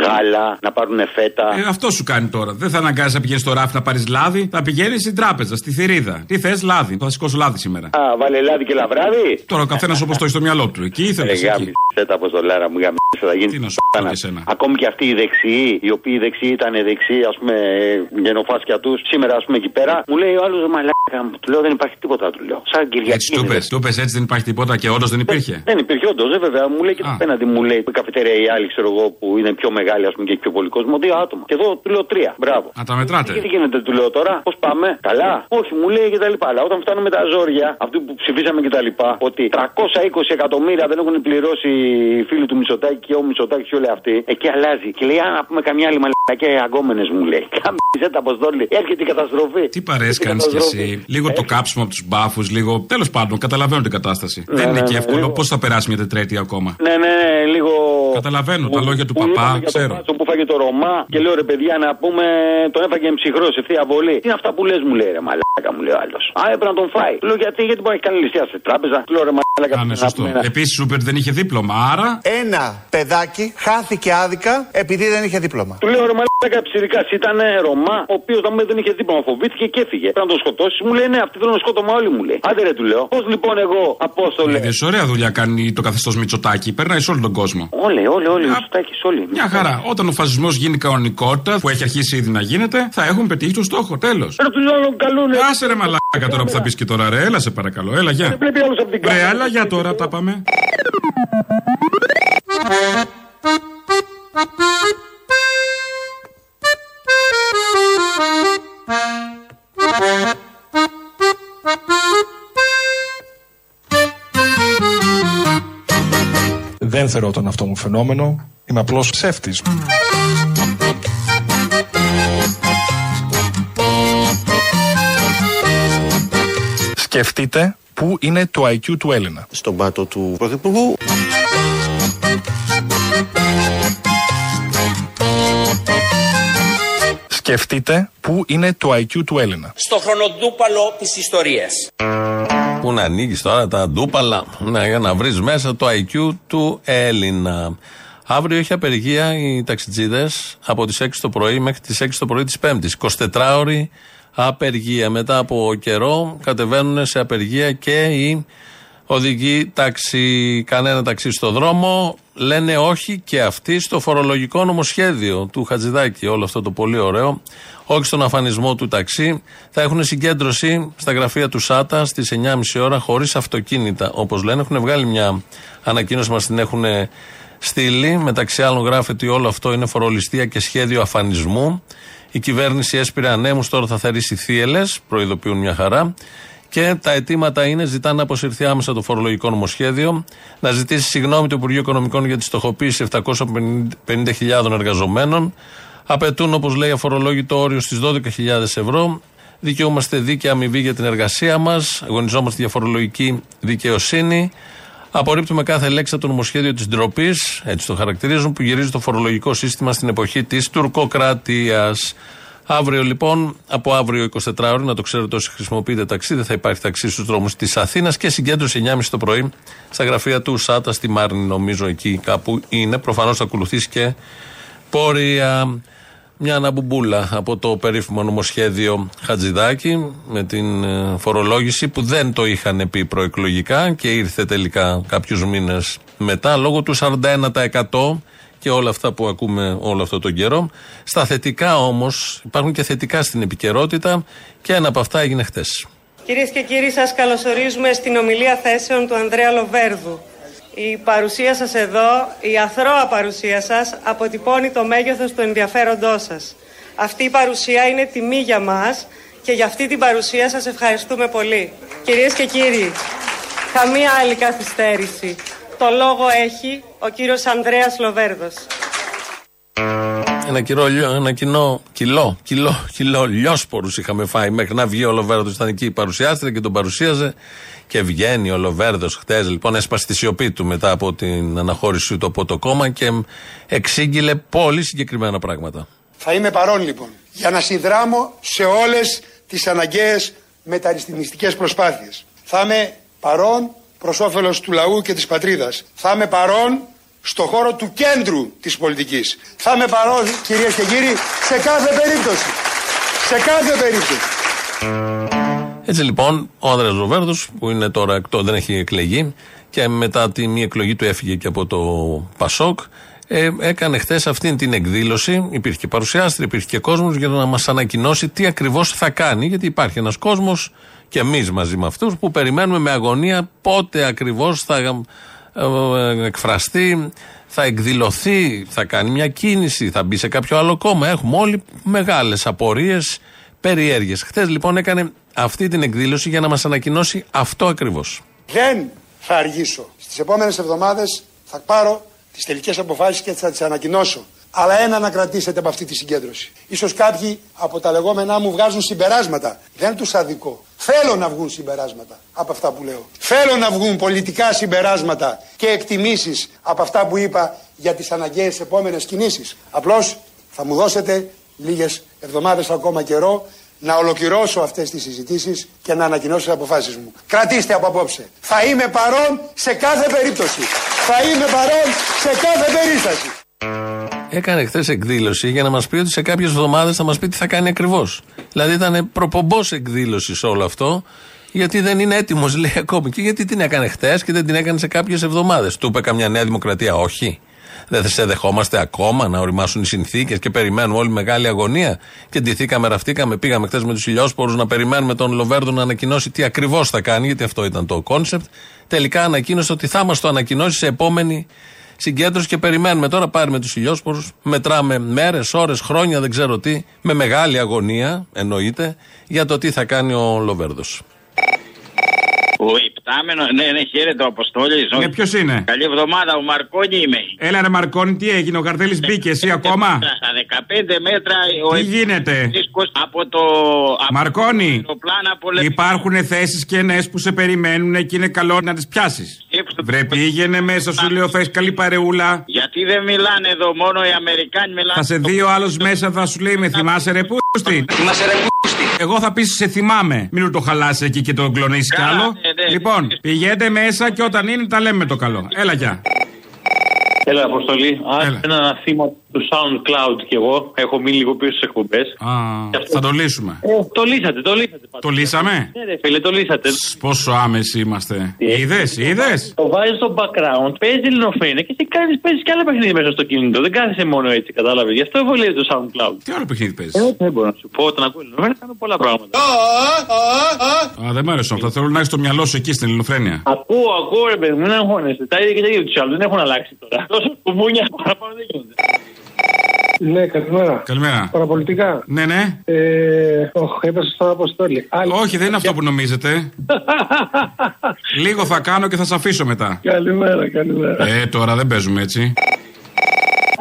γάλα, να πάρουν φέτα. Ε, αυτό σου κάνει τώρα. Δεν θα αναγκάζει να πηγαίνεις στο ράφι να πάρεις λάδι, θα πηγαίνεις στην τράπεζα, στη θηρίδα. Τι θες, λάδι. Θα σηκώσω λάδι σήμερα. Α, βάλε λάδι και λαβράδι. Τώρα ο καθένας όπως το έχει στο μυαλό του. Εκεί ήθελες. Σέτα από το λάρα μου, γαμίσα θα γίνει. Τι να σου πω και σένα. Ακόμη και αυτοί οι δεξιοί, οι οποίοι οι δεξιοί ήταν δεξιοί, ας πούμε, γενοφάσκια τους, σήμερα ας πούμε εκεί πέρα, μου λέει ο άλλος μαλάκα μου, του λέω δεν υπάρχει τίποτα, του λέω. Σαν Κυριακή. Έτσι του πες, του πες έτσι δεν υπάρχει τίποτα και όντως δεν υπήρχε. Δεν υπήρχε όντως, ε, βέβαια. Μου λέει και απέναντι μου λέει η καφετέρια ή άλλοι, ξέρω εγώ, που είναι πιο μεγάλη, ας πούμε, και έχει πιο πολύ κόσμο, δύο άτομα. Και εδώ του λέω τρία. Μπράβο. Να τα μετράτε. Και τι γίνεται, του λέω τώρα, πώς πάμε, καλά. Όχι, μου λέει και τα λοιπά. Αλλά όταν φτάνουμε τα ζόρια, αυτοί που ψηφίσαμε και τα λοιπά, ότι 320 εκατομμύρια δεν έχουν πληρώσει οι φίλοι του Μισοτάκη και ο Μισοτάκη και όλοι αυτοί, εκεί αλλάζει. Και λέει, αν πούμε καμιά άλλη μαλακιά αγκόμενες μου λέει. Καμπιζέ τα αποστόλη, έρχεται η καταστροφή. Τι παρέ κάνεις κι εσύ; Λίγο το κάψιμο από τους μπάφους, λίγο. Τέλος πάντων, καταλαβαίνω την κατάσταση. Ναι, δεν είναι ναι, και ναι, εύκολο. λίγο. Πώς θα περάσει μια τετρέτη ακόμα; Ναι, ναι, ναι, λίγο. Καταλαβαίνω τα λόγια του που παπά, είπαμε για τον ξέρω. Πάτσο που φάγε το Ρωμά και λέω ρε παιδιά να πούμε τον έφαγε ψυχρό σε θεία βολή. Τι είναι αυτά που λες μου λέει ρε μαλάκα μου λέει ο άλλος. Α έπρεπε να τον φάει. Του λέω γιατί, γιατί μπορεί να έχει κάνει ληστεία σε τράπεζα. Του λέω ρε μαλάκα Α, ναι, να σωστό. πούμε ένα- Επίσης, Σούπερ δεν είχε δίπλωμα, άρα. Ένα παιδάκι χάθηκε άδικα επειδή δεν είχε δίπλωμα. Του λέω ρε μαλάκα ψηρικά ήταν Ρωμά, ο οποίος να μου λέει, δεν είχε δίπλωμα, φοβήθηκε και έφυγε. Πρέπει να τον σκοτώσεις. Μου λέει ναι, αυτοί θέλουν σκότωμα όλοι μου λέει. Άντε ρε του λέω. Πώς λοιπόν εγώ απόστολε. Είδε ωραία δουλειά κάνει το καθεστώς Μητσοτάκη. Περνάει σε όλο τον κόσμο. Όλοι, όλοι, όλοι. Μητσοτάκης, όλοι. Μια χαρά. Όταν ο φασισμός γίνει κανονικότητα, που έχει αρχίσει ήδη να γίνεται, θα έχουν πετύχει το στόχο. Τέλος. Ρε τους λέω καλούνε. Άσε ρε μαλάκα τώρα που θα πεις και τώρα, ρε. Έλα σε παρακαλώ. Έλα, γεια. Βλέπει άλλους από την Ρε, κάμερα. έλα, για τώρα, τα πάμε. Δεν θεωρώ τον αυτό μου φαινόμενο. Είμαι απλώς ψεύτης. Σκεφτείτε πού είναι το IQ του Έλληνα. Στον πάτο του Πρωθυπουργού. Σκεφτείτε πού είναι το IQ του Έλληνα. στο χρονοτούπαλο της ιστορίας. Πού να ανοίγεις τώρα τα ντούπαλα; Ναι, για να βρεις μέσα το IQ του Έλληνα. Αύριο έχει απεργία οι ταξιτζίδες από τις 6 το πρωί μέχρι τις 6 το πρωί της Πέμπτης. 24 ώρη απεργία. Μετά από καιρό κατεβαίνουν σε απεργία και οι οδηγοί ταξί. Κανένα ταξί στο δρόμο. Λένε όχι και αυτοί στο φορολογικό νομοσχέδιο του Χατζηδάκη. Όλο αυτό το πολύ ωραίο. Όχι στον αφανισμό του ταξί. Θα έχουν συγκέντρωση στα γραφεία του ΣΑΤΑ στις 9.30 ώρα χωρίς αυτοκίνητα. Όπως λένε, έχουν βγάλει μια ανακοίνωση, μας την έχουν στείλει. Μεταξύ άλλων, γράφεται ότι όλο αυτό είναι φορολιστία και σχέδιο αφανισμού. Η κυβέρνηση έσπηρε ανέμους, τώρα θα θερήσει θύελες, προειδοποιούν μια χαρά. Και τα αιτήματα είναι: ζητάνε να αποσυρθεί άμεσα το φορολογικό νομοσχέδιο, να ζητήσει συγγνώμη το Υπουργείο Οικονομικών για τη στοχοποίηση 750.000 εργαζομένων. Απαιτούν, όπως λέει, αφορολόγητο όριο στις 12.000 ευρώ. Δικαιούμαστε δίκαια αμοιβή για την εργασία μας. Αγωνιζόμαστε για φορολογική δικαιοσύνη. Απορρίπτουμε κάθε λέξη από το νομοσχέδιο της ντροπής, έτσι το χαρακτηρίζουν, που γυρίζει το φορολογικό σύστημα στην εποχή της τουρκοκρατίας. Αύριο λοιπόν, από αύριο 24 ώρε, να το ξέρετε όσοι χρησιμοποιείτε ταξί, δεν θα υπάρχει ταξί στους δρόμους της Αθήνας και συγκέντρωση 9.30 το πρωί στα γραφεία του ΣΑΤΑ στη Μάρνη, νομίζω εκεί κάπου είναι. Προφανώς θα ακολουθήσει και πόρια. Μια αναμπουμπούλα από το περίφημο νομοσχέδιο Χατζηδάκη με την ε, φορολόγηση που δεν το είχαν πει προεκλογικά και ήρθε τελικά κάποιους μήνες μετά λόγω του 41% και όλα αυτά που ακούμε όλο αυτό τον καιρό. Στα θετικά όμως υπάρχουν και θετικά στην επικαιρότητα και ένα από αυτά έγινε χτες. Κυρίες και κύριοι, σας καλωσορίζουμε στην ομιλία θέσεων του Ανδρέα Λοβέρδου. Η παρουσία σας εδώ, η αθρώα παρουσία σας, αποτυπώνει το μέγεθος του ενδιαφέροντός σας. Αυτή η παρουσία είναι τιμή για μας και για αυτή την παρουσία σας ευχαριστούμε πολύ. Κυρίες και κύριοι, καμία άλλη καθυστέρηση. Το λόγο έχει ο κύριος Ανδρέας Λοβέρδος. Ένα, κυρό, ένα κοινό, κιλό, κιλό, κιλό λιόσπορους είχαμε φάει μέχρι να βγει ο Λοβέρδος. Ήταν εκεί η παρουσιάστρια και τον παρουσίαζε. Και βγαίνει ο Λοβέρδος χτες, λοιπόν, έσπασε τη σιωπή του μετά από την αναχώρηση του από το κόμμα και εξήγηλε πολύ συγκεκριμένα πράγματα. Θα είμαι παρόν λοιπόν για να συνδράμω σε όλες τις αναγκαίες μεταρρυθμιστικές προσπάθειες. Θα είμαι παρόν προς όφελος του λαού και της πατρίδας. Θα είμαι παρόν στο χώρο του κέντρου της πολιτικής. Θα είμαι παρόν, κυρίες και κύριοι, σε κάθε περίπτωση. Σε κάθε περίπτωση. Έτσι λοιπόν, ο Άνδρας Ροβέρδος που είναι τώρα εκτό, δεν έχει εκλεγεί και μετά τη μία εκλογή του έφυγε και από το Πασόκ. Ε, έκανε χθες αυτή την εκδήλωση. Υπήρχε και παρουσιάστρια, υπήρχε και κόσμος για να μας ανακοινώσει τι ακριβώς θα κάνει. Γιατί υπάρχει ένας κόσμος και εμείς μαζί με αυτούς που περιμένουμε με αγωνία πότε ακριβώς θα ε, εκφραστεί, θα εκδηλωθεί, θα κάνει μια κίνηση, θα μπει σε κάποιο άλλο κόμμα. Έχουμε όλοι μεγάλες απορίες, περιέργειες. Χθες λοιπόν έκανε αυτή την εκδήλωση για να μας ανακοινώσει αυτό ακριβώς. Δεν θα αργήσω. Στις επόμενες εβδομάδες θα πάρω τις τελικές αποφάσεις και θα τις ανακοινώσω. Αλλά ένα να κρατήσετε από αυτή τη συγκέντρωση. Ίσως κάποιοι από τα λεγόμενά μου βγάζουν συμπεράσματα. Δεν τους αδικό. Θέλω να βγουν συμπεράσματα από αυτά που λέω. Θέλω να βγουν πολιτικά συμπεράσματα και εκτιμήσεις από αυτά που είπα για τις αναγκαίες επόμενες κινήσεις. Απλώς θα μου δώσετε λίγες εβδομάδες ακόμα καιρό να ολοκληρώσω αυτές τις συζητήσεις και να ανακοινώσω τις αποφάσεις μου. Κρατήστε από απόψε. Θα είμαι παρόν σε κάθε περίπτωση. Θα είμαι παρόν σε κάθε περίσταση. Έκανε χθες εκδήλωση για να μας πει ότι σε κάποιες εβδομάδες θα μας πει τι θα κάνει ακριβώς. Δηλαδή ήταν προπομπός εκδήλωση σε όλο αυτό, γιατί δεν είναι έτοιμος, λέει ακόμη. Και γιατί την έκανε χθες και δεν την έκανε σε κάποιες εβδομάδες. Του είπε καμιά Νέα Δημοκρατία, όχι. Δεν θα σε δεχόμαστε ακόμα να ωριμάσουν οι συνθήκες και περιμένουμε όλοι με μεγάλη αγωνία. Και ντυθήκαμε, ραφτήκαμε, πήγαμε χθες με τους ηλιόσπορους να περιμένουμε τον Λοβέρδο να ανακοινώσει τι ακριβώς θα κάνει, γιατί αυτό ήταν το concept. Τελικά ανακοίνωσε ότι θα μας το ανακοινώσει σε επόμενη συγκέντρωση και περιμένουμε τώρα. Πάρουμε τους ηλιόσπορους, μετράμε μέρες, ώρες, χρόνια, δεν ξέρω τι, με μεγάλη αγωνία εννοείται, για το τι θα κάνει ο Λοβέρδος. Ο ιπτάμενος, ναι, ναι, χαίρετε ο Αποστόλη. Ναι, ποιος είναι; Καλή εβδομάδα, ο Μαρκόνι είμαι. Έλα, ρε Μαρκόνι, τι έγινε, ο Καρτέλης μπήκε, εσύ ακόμα; Στα 15 μέτρα ο Τι γίνεται; από το. Μαρκόνι, υπάρχουν θέσεις κενέ που σε περιμένουν και είναι καλό να τις πιάσεις. Βρε πήγαινε μέσα, σου λέω θε καλή παρεούλα. Γιατί δεν μιλάνε εδώ, μόνο οι Αμερικάνοι μιλάνε. Θα σε δει ο άλλος μέσα, θα σου λέει με θυμάσαι ρε πούστη. Θυμάσαι ρε πούστη. Εγώ θα πεις σε θυμάμαι. Μην το χαλάσει εκεί και το κλονίσεις κι άλλο. ναι, ναι. Λοιπόν, πηγαίνετε μέσα και όταν είναι τα λέμε το καλό. Έλα γεια. Έλα, Αποστολή. Α, ένα θύμα του SoundCloud κι εγώ. Έχω μείνει λίγο πίσω στις εκπομπές. Α, θα το λύσουμε. Ε, το λύσατε, το λύσατε. Το λύσαμε; Ναι, ρε φίλε, το λύσατε. Πόσο άμεση είμαστε. Είδες, είδες; Το βάζεις στο background, παίζεις ελληνοφρένια και τι κάνεις, παίζεις και άλλα παιχνίδια μέσα στο κινητό. Δεν κάθεσαι μόνο έτσι, κατάλαβες. Γι' αυτό βολεύει το SoundCloud. Τι άλλο παιχνίδι παίζεις; Ε, δεν μπορώ να σου πω, όταν ακούω ελληνοφρένια κάνω πολλά πράγματα. Α, δεν μ' άρεσε αυτά. Θέλω να έχεις το μυαλό σου εκεί στην ελληνοφρένεια. Ακούω, ακούω, ρε παιδί μου, δεν αγχώνεσαι. Τα ίδια και τα ίδια τους άλλους δεν έχουν αλλάξει τώρα. Τόσο κουμπούνια παραπάνω δεν γίνονται. Ναι, καλημέρα. Καλημέρα. Παραπολιτικά. Ναι, ναι. Ε, οχ, έπεσε στον Αποστόλη. Άλλη... Όχι, δεν είναι αυτό που νομίζετε. Λίγο θα κάνω και θα σε αφήσω μετά. Καλημέρα, καλημέρα. Ε, τώρα δεν παίζουμε έτσι.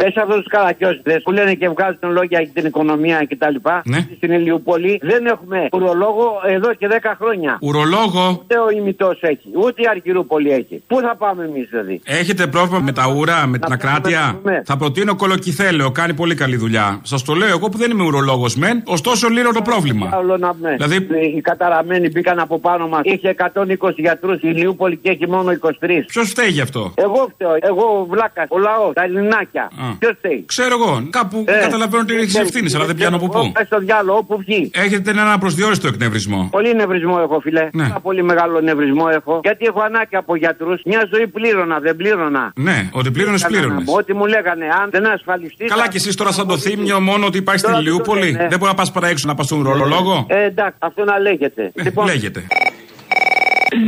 Πες αυτού τους καρακιόζητε που λένε και βγάζουν λόγια για την οικονομία κτλ. Ναι. Στην Ηλιούπολη δεν έχουμε ουρολόγο εδώ και 10 χρόνια. Ουρολόγο. Ούτε ο ημιτός έχει, ούτε η Αργυρούπολη έχει. Πού θα πάμε εμείς δηλαδή; Έχετε πρόβλημα με τα ούρα, με την ακράτεια; Θα προτείνω κολοκυθέλαιο, κάνει πολύ καλή δουλειά. Σας το λέω εγώ που δεν είμαι ουρολόγος μεν, ωστόσο λύνω το πρόβλημα. Άλλο να πούμε. Δηλαδή- Οι καταραμένοι μπήκαν από πάνω μας. Είχε 120 γιατρούς, η Ηλιούπολη και έχει μόνο 23. Ποιος φταίει γι' αυτό; Εγώ φταίω. Εγώ βλάκας. Ο λαός. Τα ελληνάκια. Α. Ποιο φταίει. Ξέρω εγώ, κάπου Ε, καταλαβαίνω ότι έχει ε, ευθύνη, αλλά δεν πιάνω από πού. Πε στο διάλογο, όπου βγει. Έχετε ένα προσδιορίστο εκνευρισμό. Πολύ νευρισμό έχω, φιλέ. Ναι. Πάρα πολύ μεγάλο νευρισμό έχω. Γιατί έχω ανάγκη από γιατρού. Μια ζωή πλήρωνα, δεν πλήρωνα. Ναι, ότι πλήρωνε, Έκανα να πλήρωνε. πω Ό,τι μου λέγανε, αν δεν ασφαλιστεί. Καλά και εσεί τώρα σαν το θύμιο μόνο ότι υπάρχει στην Τώρα δεν το Ηλιούπολη. λένε. Δεν μπορεί να πα παρά έξω να πα στον ουρολόγο. Ε, εντάξει, αυτό να λέγεται. λοιπόν, Λέγεται.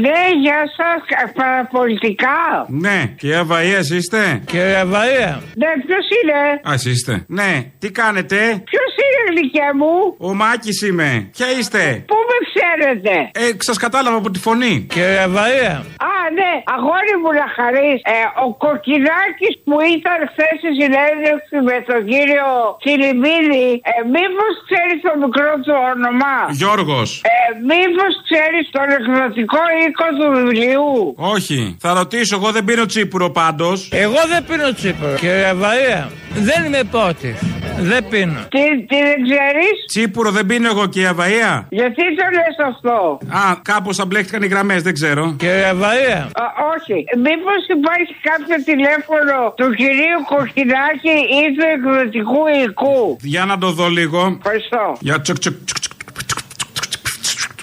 Ναι, γεια σας, παραπολιτικά. Ναι, κυρία Βαία, είστε; Κυρία Βαία. Ναι, ποιος είναι; Α, εσείς είστε. Ναι, τι κάνετε; Ποιος είναι, γλυκιά μου; Ο Μάκης είμαι. Ποια είστε; Πού με ξέρετε; Ε, σας κατάλαβα από τη φωνή. Κυρία Βαία. Α, ναι, αγόρι μου να χαρείς. Ε, ο Κοκκινάκης που ήταν χθες στη συνέντευξη με τον κύριο Τσιλιμίδη, ε, μήπως ξέρεις το μικρό του όνομα; Γιώργος. Ε, μήπως ξέρεις τον εκδοτικό οίκος του βιβλίου. Όχι. Θα ρωτήσω, εγώ δεν πίνω τσίπουρο πάντως. Εγώ δεν πίνω τσίπουρο. Κύριε Βαρία, δεν είμαι πότη. Δεν πίνω. Τι, τι δεν ξέρεις; Τσίπουρο δεν πίνω εγώ, κυρία Βαία. Γιατί το λες αυτό; Α, κάπως αμπλέχτηκαν οι γραμμές, δεν ξέρω. Κύριε Βαρία. όχι. Μήπως υπάρχει κάποιο τηλέφωνο του κυρίου Κοκκινάκη ή του εκδοτικού οικού. Για να το δω λίγο. Ευχαριστώ. Για τσοκ τσοκ τσοκ, τσοκ.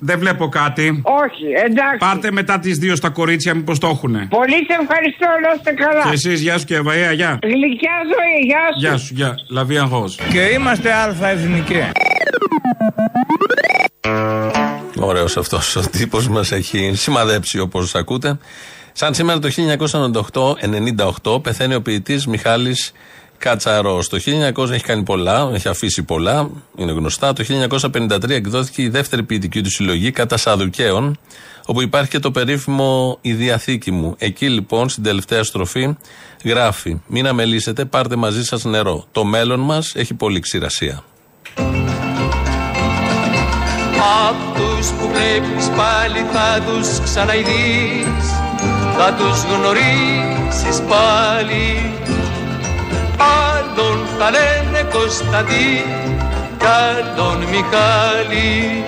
Δεν βλέπω κάτι. Όχι, εντάξει. Πάρτε μετά τις δύο στα κορίτσια, μήπως το έχουνε. Πολύ σε ευχαριστώ, να είστε καλά. Και εσείς, γεια σου και Βαία, γεια. Γλυκιά ζωή, γεια σου. Γεια σου, γεια. Λαβία Γος. Και είμαστε αλφα εθνικοί. Ωραίος αυτός ο τύπος μας έχει σημαδέψει όπως ακούτε. Σαν σήμερα το 1998 98, πεθαίνει ο ποιητής Μιχάλης Κατσαρό. Το 1900 έχει κάνει πολλά, έχει αφήσει πολλά, είναι γνωστά. Το 1953 εκδόθηκε η δεύτερη ποιητική του συλλογή κατά Σαδουκαίων, όπου υπάρχει και το περίφημο Η Διαθήκη μου. Εκεί λοιπόν στην τελευταία στροφή γράφει: Μην αμελήσετε, πάρτε μαζί σας νερό. Το μέλλον μας έχει πολύ ξηρασία. Αυτούς που βλέπεις πάλι θα τους ξαναειδείς Θα τους γνωρίσεις πάλι Άλλον θα λένε Κωνσταντή Κι άλλον Μιχάλη.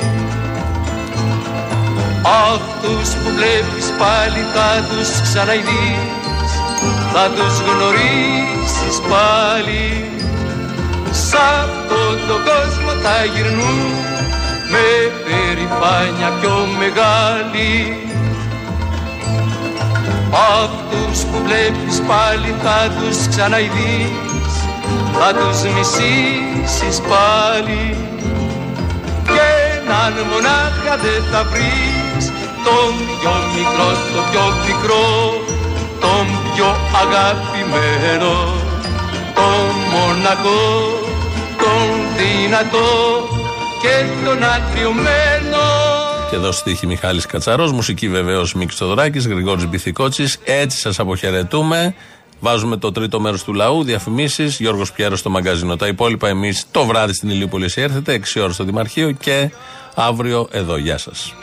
Αυτούς που βλέπεις πάλι θα τους ξαναειδείς Θα τους γνωρίσεις πάλι. Σ' αυτόν τον κόσμο θα γυρνούν με περηφάνεια πιο μεγάλη. Αυτούς που βλέπεις πάλι θα τους ξαναειδείς Θα τους μισήσεις πάλι Και έναν μονάχα δεν θα βρεις Τον πιο μικρό, το πιο πικρό Τον πιο αγαπημένο Τον μοναχό, τον δυνατό και τον ακριωμένο. Και εδώ στίχη Μιχάλης Κατσαρός, μουσική βεβαίως Μίκης Θοδωράκης, Γρηγόρης Μπιθικότσης. Έτσι σας αποχαιρετούμε. Βάζουμε το τρίτο μέρος του λαού, διαφημίσεις, Γιώργος Πιέρος στο μαγκαζίνο. Τα υπόλοιπα εμείς το βράδυ στην Ηλίουπολη εσύ έρθετε, 6 ώρες στο Δημαρχείο και αύριο εδώ. Γεια σας.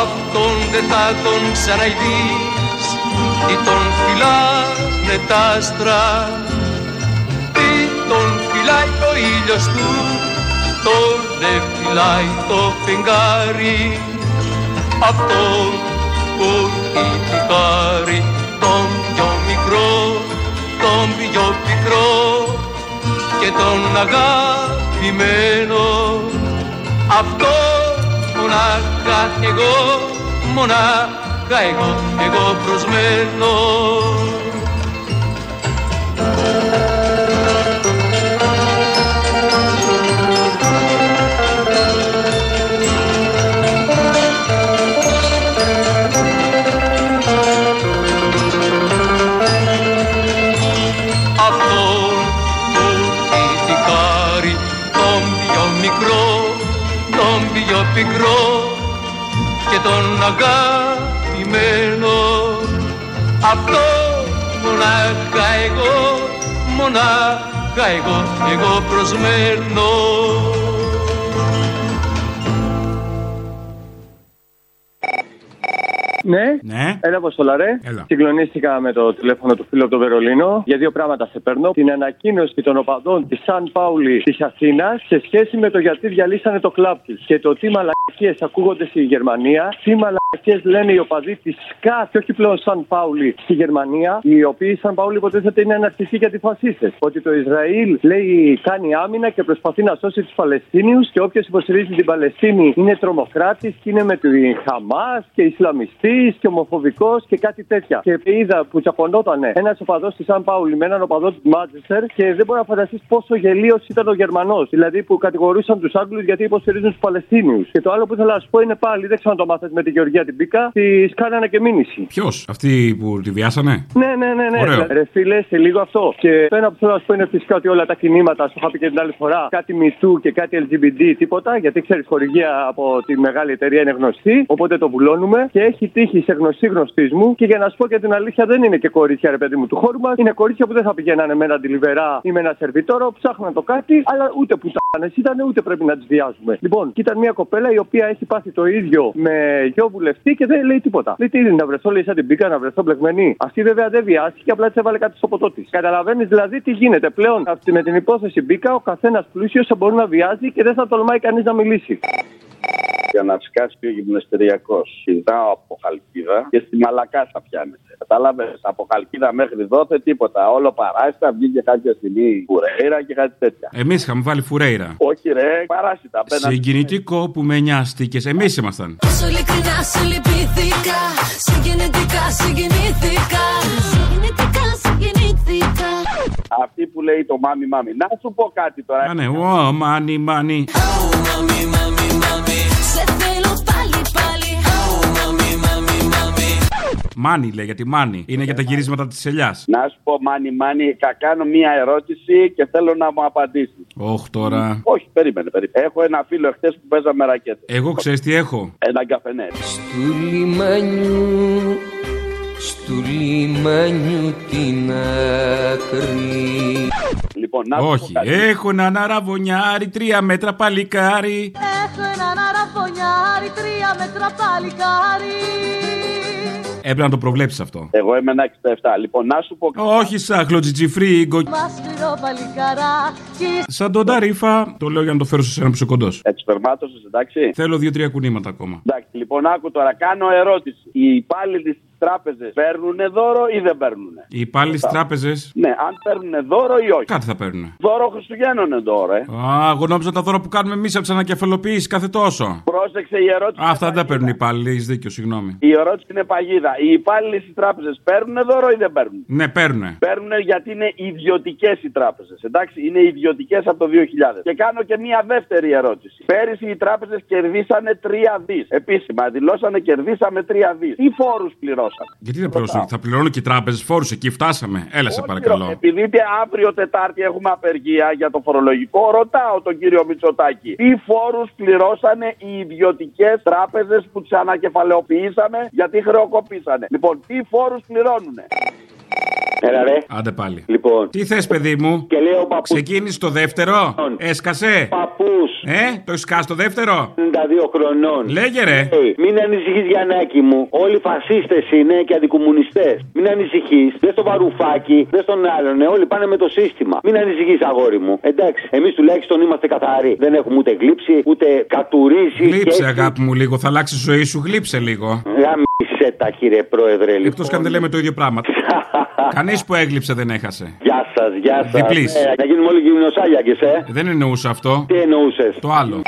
Αυτόν δεν θα τον ξαναειδείς Τι τον φυλάνε τα άστρα Τι τον φυλάει ο ήλιος του Τον δεν φυλάει το φεγγάρι Αυτόν που έχει χάρη Τον πιο μικρό Τον πιο πικρό Και τον αγαπημένο Αυτό μονάχα εγώ, μονάχα εγώ, εγώ προσμένω. Τον αγαπημένο αυτό μονάχα εγώ, μονάχα εγώ, εγώ προσμένω. Ναι. Ναι. Έλα, Αποστολά, ρε. Έλα. Συγκλονίστηκα με το τηλέφωνο του φίλου από το Βερολίνο. Για δύο πράγματα σε παίρνω. Την ανακοίνωση των οπαδών της Σαν Πάουλης της Αθήνας σε σχέση με το γιατί διαλύσανε το κλαμπ της. Και το τι μαλακίες ακούγονται στη Γερμανία. Τι μαλακίες λένε οι οπαδοί της ΣΚΑ και όχι πλέον Σαν Πάουλη στη Γερμανία. Οι οποίοι Σαν Πάουλη υποτίθεται είναι αναρχικοί και αντιφασίστε. Ότι το Ισραήλ λέει κάνει άμυνα και προσπαθεί να σώσει τους Παλαιστίνιους και όποιος υποστηρίζει την Παλαιστίνη είναι τρομοκράτης και είναι με τη Χαμάς και Ισλαμιστής και ομοφοβικός και κάτι τέτοια. Και είδα που τσακωνόταν ένας οπαδός της Σαν Πάουλη με έναν οπαδό του Μάντσεστερ και δεν μπορεί να φανταστείς πόσο γελίος ήταν ο Γερμανός. Δηλαδή που κατηγορούσαν τους Άγγλους γιατί υποστηρίζουν τους Παλαιστίνιους. Και το άλλο που ήθελα να σου πω είναι πάλι, δεν ξέρω αν το μάθατε με τη Γεωργία την Πίκα, τη κάνανε και μήνυση. Ποιος, αυτοί που τη βιάσανε; Ναι, ναι, ναι, ναι. Ωραίο. Ρε φίλε, σε λίγο αυτό. Και το ένα που θέλω να σου πω είναι φυσικά ότι όλα τα κινήματα, σου είχα πει και την άλλη φορά, κάτι μισού και κάτι LGBT, τίποτα, γιατί ξέρεις, χορηγία από τη μεγάλη εταιρεία είναι γνωστή, οπότε το βουλώνουμε και έχει τύχει σε γνωστή γνωστή μου και για να σου πω και την αλήθεια δεν είναι και κορίτσια, ρε παιδί μου, του χώρου μας. Είναι κορίτσια που δεν θα πηγαίνανε με ένα αντιλιβερά ή με ένα σερβιτόρο, ψάχναν το κάτι, αλλά ούτε που ήταν, ούτε πρέπει να τις βιάζουμε. Λοιπόν, και ήταν μια κοπέλα η οποία έχει πάθει το ίδιο με γιο βουλευτή και δεν λέει τίποτα. Λέει τι είναι, να βρεθώ, λέει σαν την πίκα, να βρεθώ μπλεγμένη. Αυτή βέβαια δεν βιάστηκε, απλά της έβαλε κάτι στο ποτό της. Καταλαβαίνεις δηλαδή τι γίνεται πλέον. Αυτή με την υπόθεση μπήκα, ο καθένας πλούσιος θα μπορεί να βιάζει και δεν θα τολμάει κανείς να μιλήσει. Για να σκάσει ο γυμναστηριακός. Συζητάω από Χαλκίδα και στη Μαλακά θα πιάνετε. Κατάλαβες από Χαλκίδα μέχρι δόθε τίποτα. Όλο παράσιτα βγήκε κάποια στιγμή κουρέιρα και κάτι τέτοια. Εμείς είχαμε βάλει φουρέιρα. Όχι ρε, παράσιτα. απέναντι. Συγκινητικό που με νοιάστηκες. Εμείς ήμασταν. Τόσο ειλικρινά σου λυπήθηκα Συγκινητικά, συγκινήθηκα Συγκινητικά, συγκινήθηκα Αυτή που λέει το μάμι μάμι. Να σου πω κάτι τώρα. Α, ναι, ω, μάνι, μάνι. Σε Μάνι λέει, γιατί μάνι. Είναι για τα γυρίσματα της ελιάς. Να σου πω μάνι μάνι, θα κάνω μία ερώτηση και θέλω να μου απαντήσεις. Όχι τώρα. Όχι, περίμενε, περίμενε. Έχω ένα φίλο εχθές που παίζαμε ρακέτε. Εγώ ξέρεις τι έχω; Ένα καφενέ. Του λιμάνιου, στου λιμάνιου την άκρη. Λοιπόν, να σου πω Όχι, κάτι. έχω έναν αραβωνιάρι, τρία μέτρα παλικάρι. Έχω έναν αραβωνιάρι Τρία μέτρα παλικάρι Έπρεπε να το προβλέψεις αυτό. Εγώ είμαι ένα 67. Λοιπόν, να σου πω κάτι. Όχι σαν χλωτζιτζιφρίγκο. Μάσκληρο παλικαράκι Σαν τον Ταρίφα. Το λέω για να το φέρω σε σένα που είσαι κοντός. Εξπερμάτωσε, εντάξει. Θέλω δύο-τρία κουνήματα ακόμα. Εντάξει, λοιπόν, άκου τώρα. Κάνω ερώτηση. Οι υπάλληλοι στι τράπεζες παίρνουν δώρο ή δεν παίρνουν. Οι υπάλληλοι στις τράπεζες; Ναι, αν παίρνουν δώρο ή όχι. Κάτι θα παίρνουν. Δώρο Χριστουγέννων είναι τώρα, ε. Α, εγώ νόμιζα τα δώρα που κάνουμε εμείς από τις ανακεφαλοποιήσει κάθε τόσο. Πρόσεξε η ερώτηση. Α, Αυτά δεν τα παίρνουν οι υπάλληλοι, έχεις δίκιο, συγγνώμη. Η ερώτηση είναι παγίδα. Οι υπάλληλοι στις τράπεζες παίρνουν δώρο ή δεν παίρνουν. Ναι, παίρνουν. Παίρνουν γιατί είναι ιδιωτικές οι τράπεζες. Εντάξει, είναι ιδιωτικές από το 2000. Και κάνω και μία δεύτερη ερώτηση. Πέρυσι οι τράπεζες κερδίσανε 3 δις. Επίσημα, δηλώσανε κερδίσαμε 3 δις. Τι φόρους πληρώσανε. Γιατί δεν πληρώσουν, θα πληρώνω και οι τράπεζες φόρους, εκεί φτάσαμε. Έλα, σε παρακαλώ. Επειδή και αύριο Τετάρτη έχουμε απεργία για το φορολογικό, ρωτάω τον κύριο Μητσοτάκη. Τι φόρους πληρώσανε οι ιδιωτικές τράπεζες που τις ανακεφαλαιοποιήσαμε γιατί χρεοκοπήσανε; Λοιπόν, τι φόρους πληρώνουν. Έλα ρε. Άντε πάλι. Λοιπόν. Τι θες, παιδί μου; Και λέει ο παππούς. Ξεκίνησες το δεύτερο; Έσκασε; Παππούς. Ε, το έχεις σκάσει το δεύτερο; 92 χρονών. Λέγε ρε. Hey, μην ανησυχείς, Γιαννάκη μου. Όλοι φασίστες είναι και αντικομουνιστές. Μην ανησυχείς. Δεν στο βαρουφάκι, δεν στον άλλον. ε, Όλοι πάνε με το σύστημα. Μην ανησυχείς, αγόρι μου. Εντάξει, εμείς τουλάχιστον είμαστε καθαροί. Δεν έχουμε ούτε γλύψει, ούτε κατουρίσει. Γλύψε, αγάπη μου, λίγο. Θα αλλάξει η ζωή σου. Γλύψε λίγο. Είσαι τα κύριε πρόεδρε, λοιπόν. Εκτός αν δεν λέμε το ίδιο πράγμα. Κανείς που έγλειψε δεν έχασε. Γεια σας, γεια σας. Διπλής. Ε, να γίνουμε όλοι γυμνοσάλια και σε. Δεν εννοούσα αυτό. Τι εννοούσες; Το άλλο.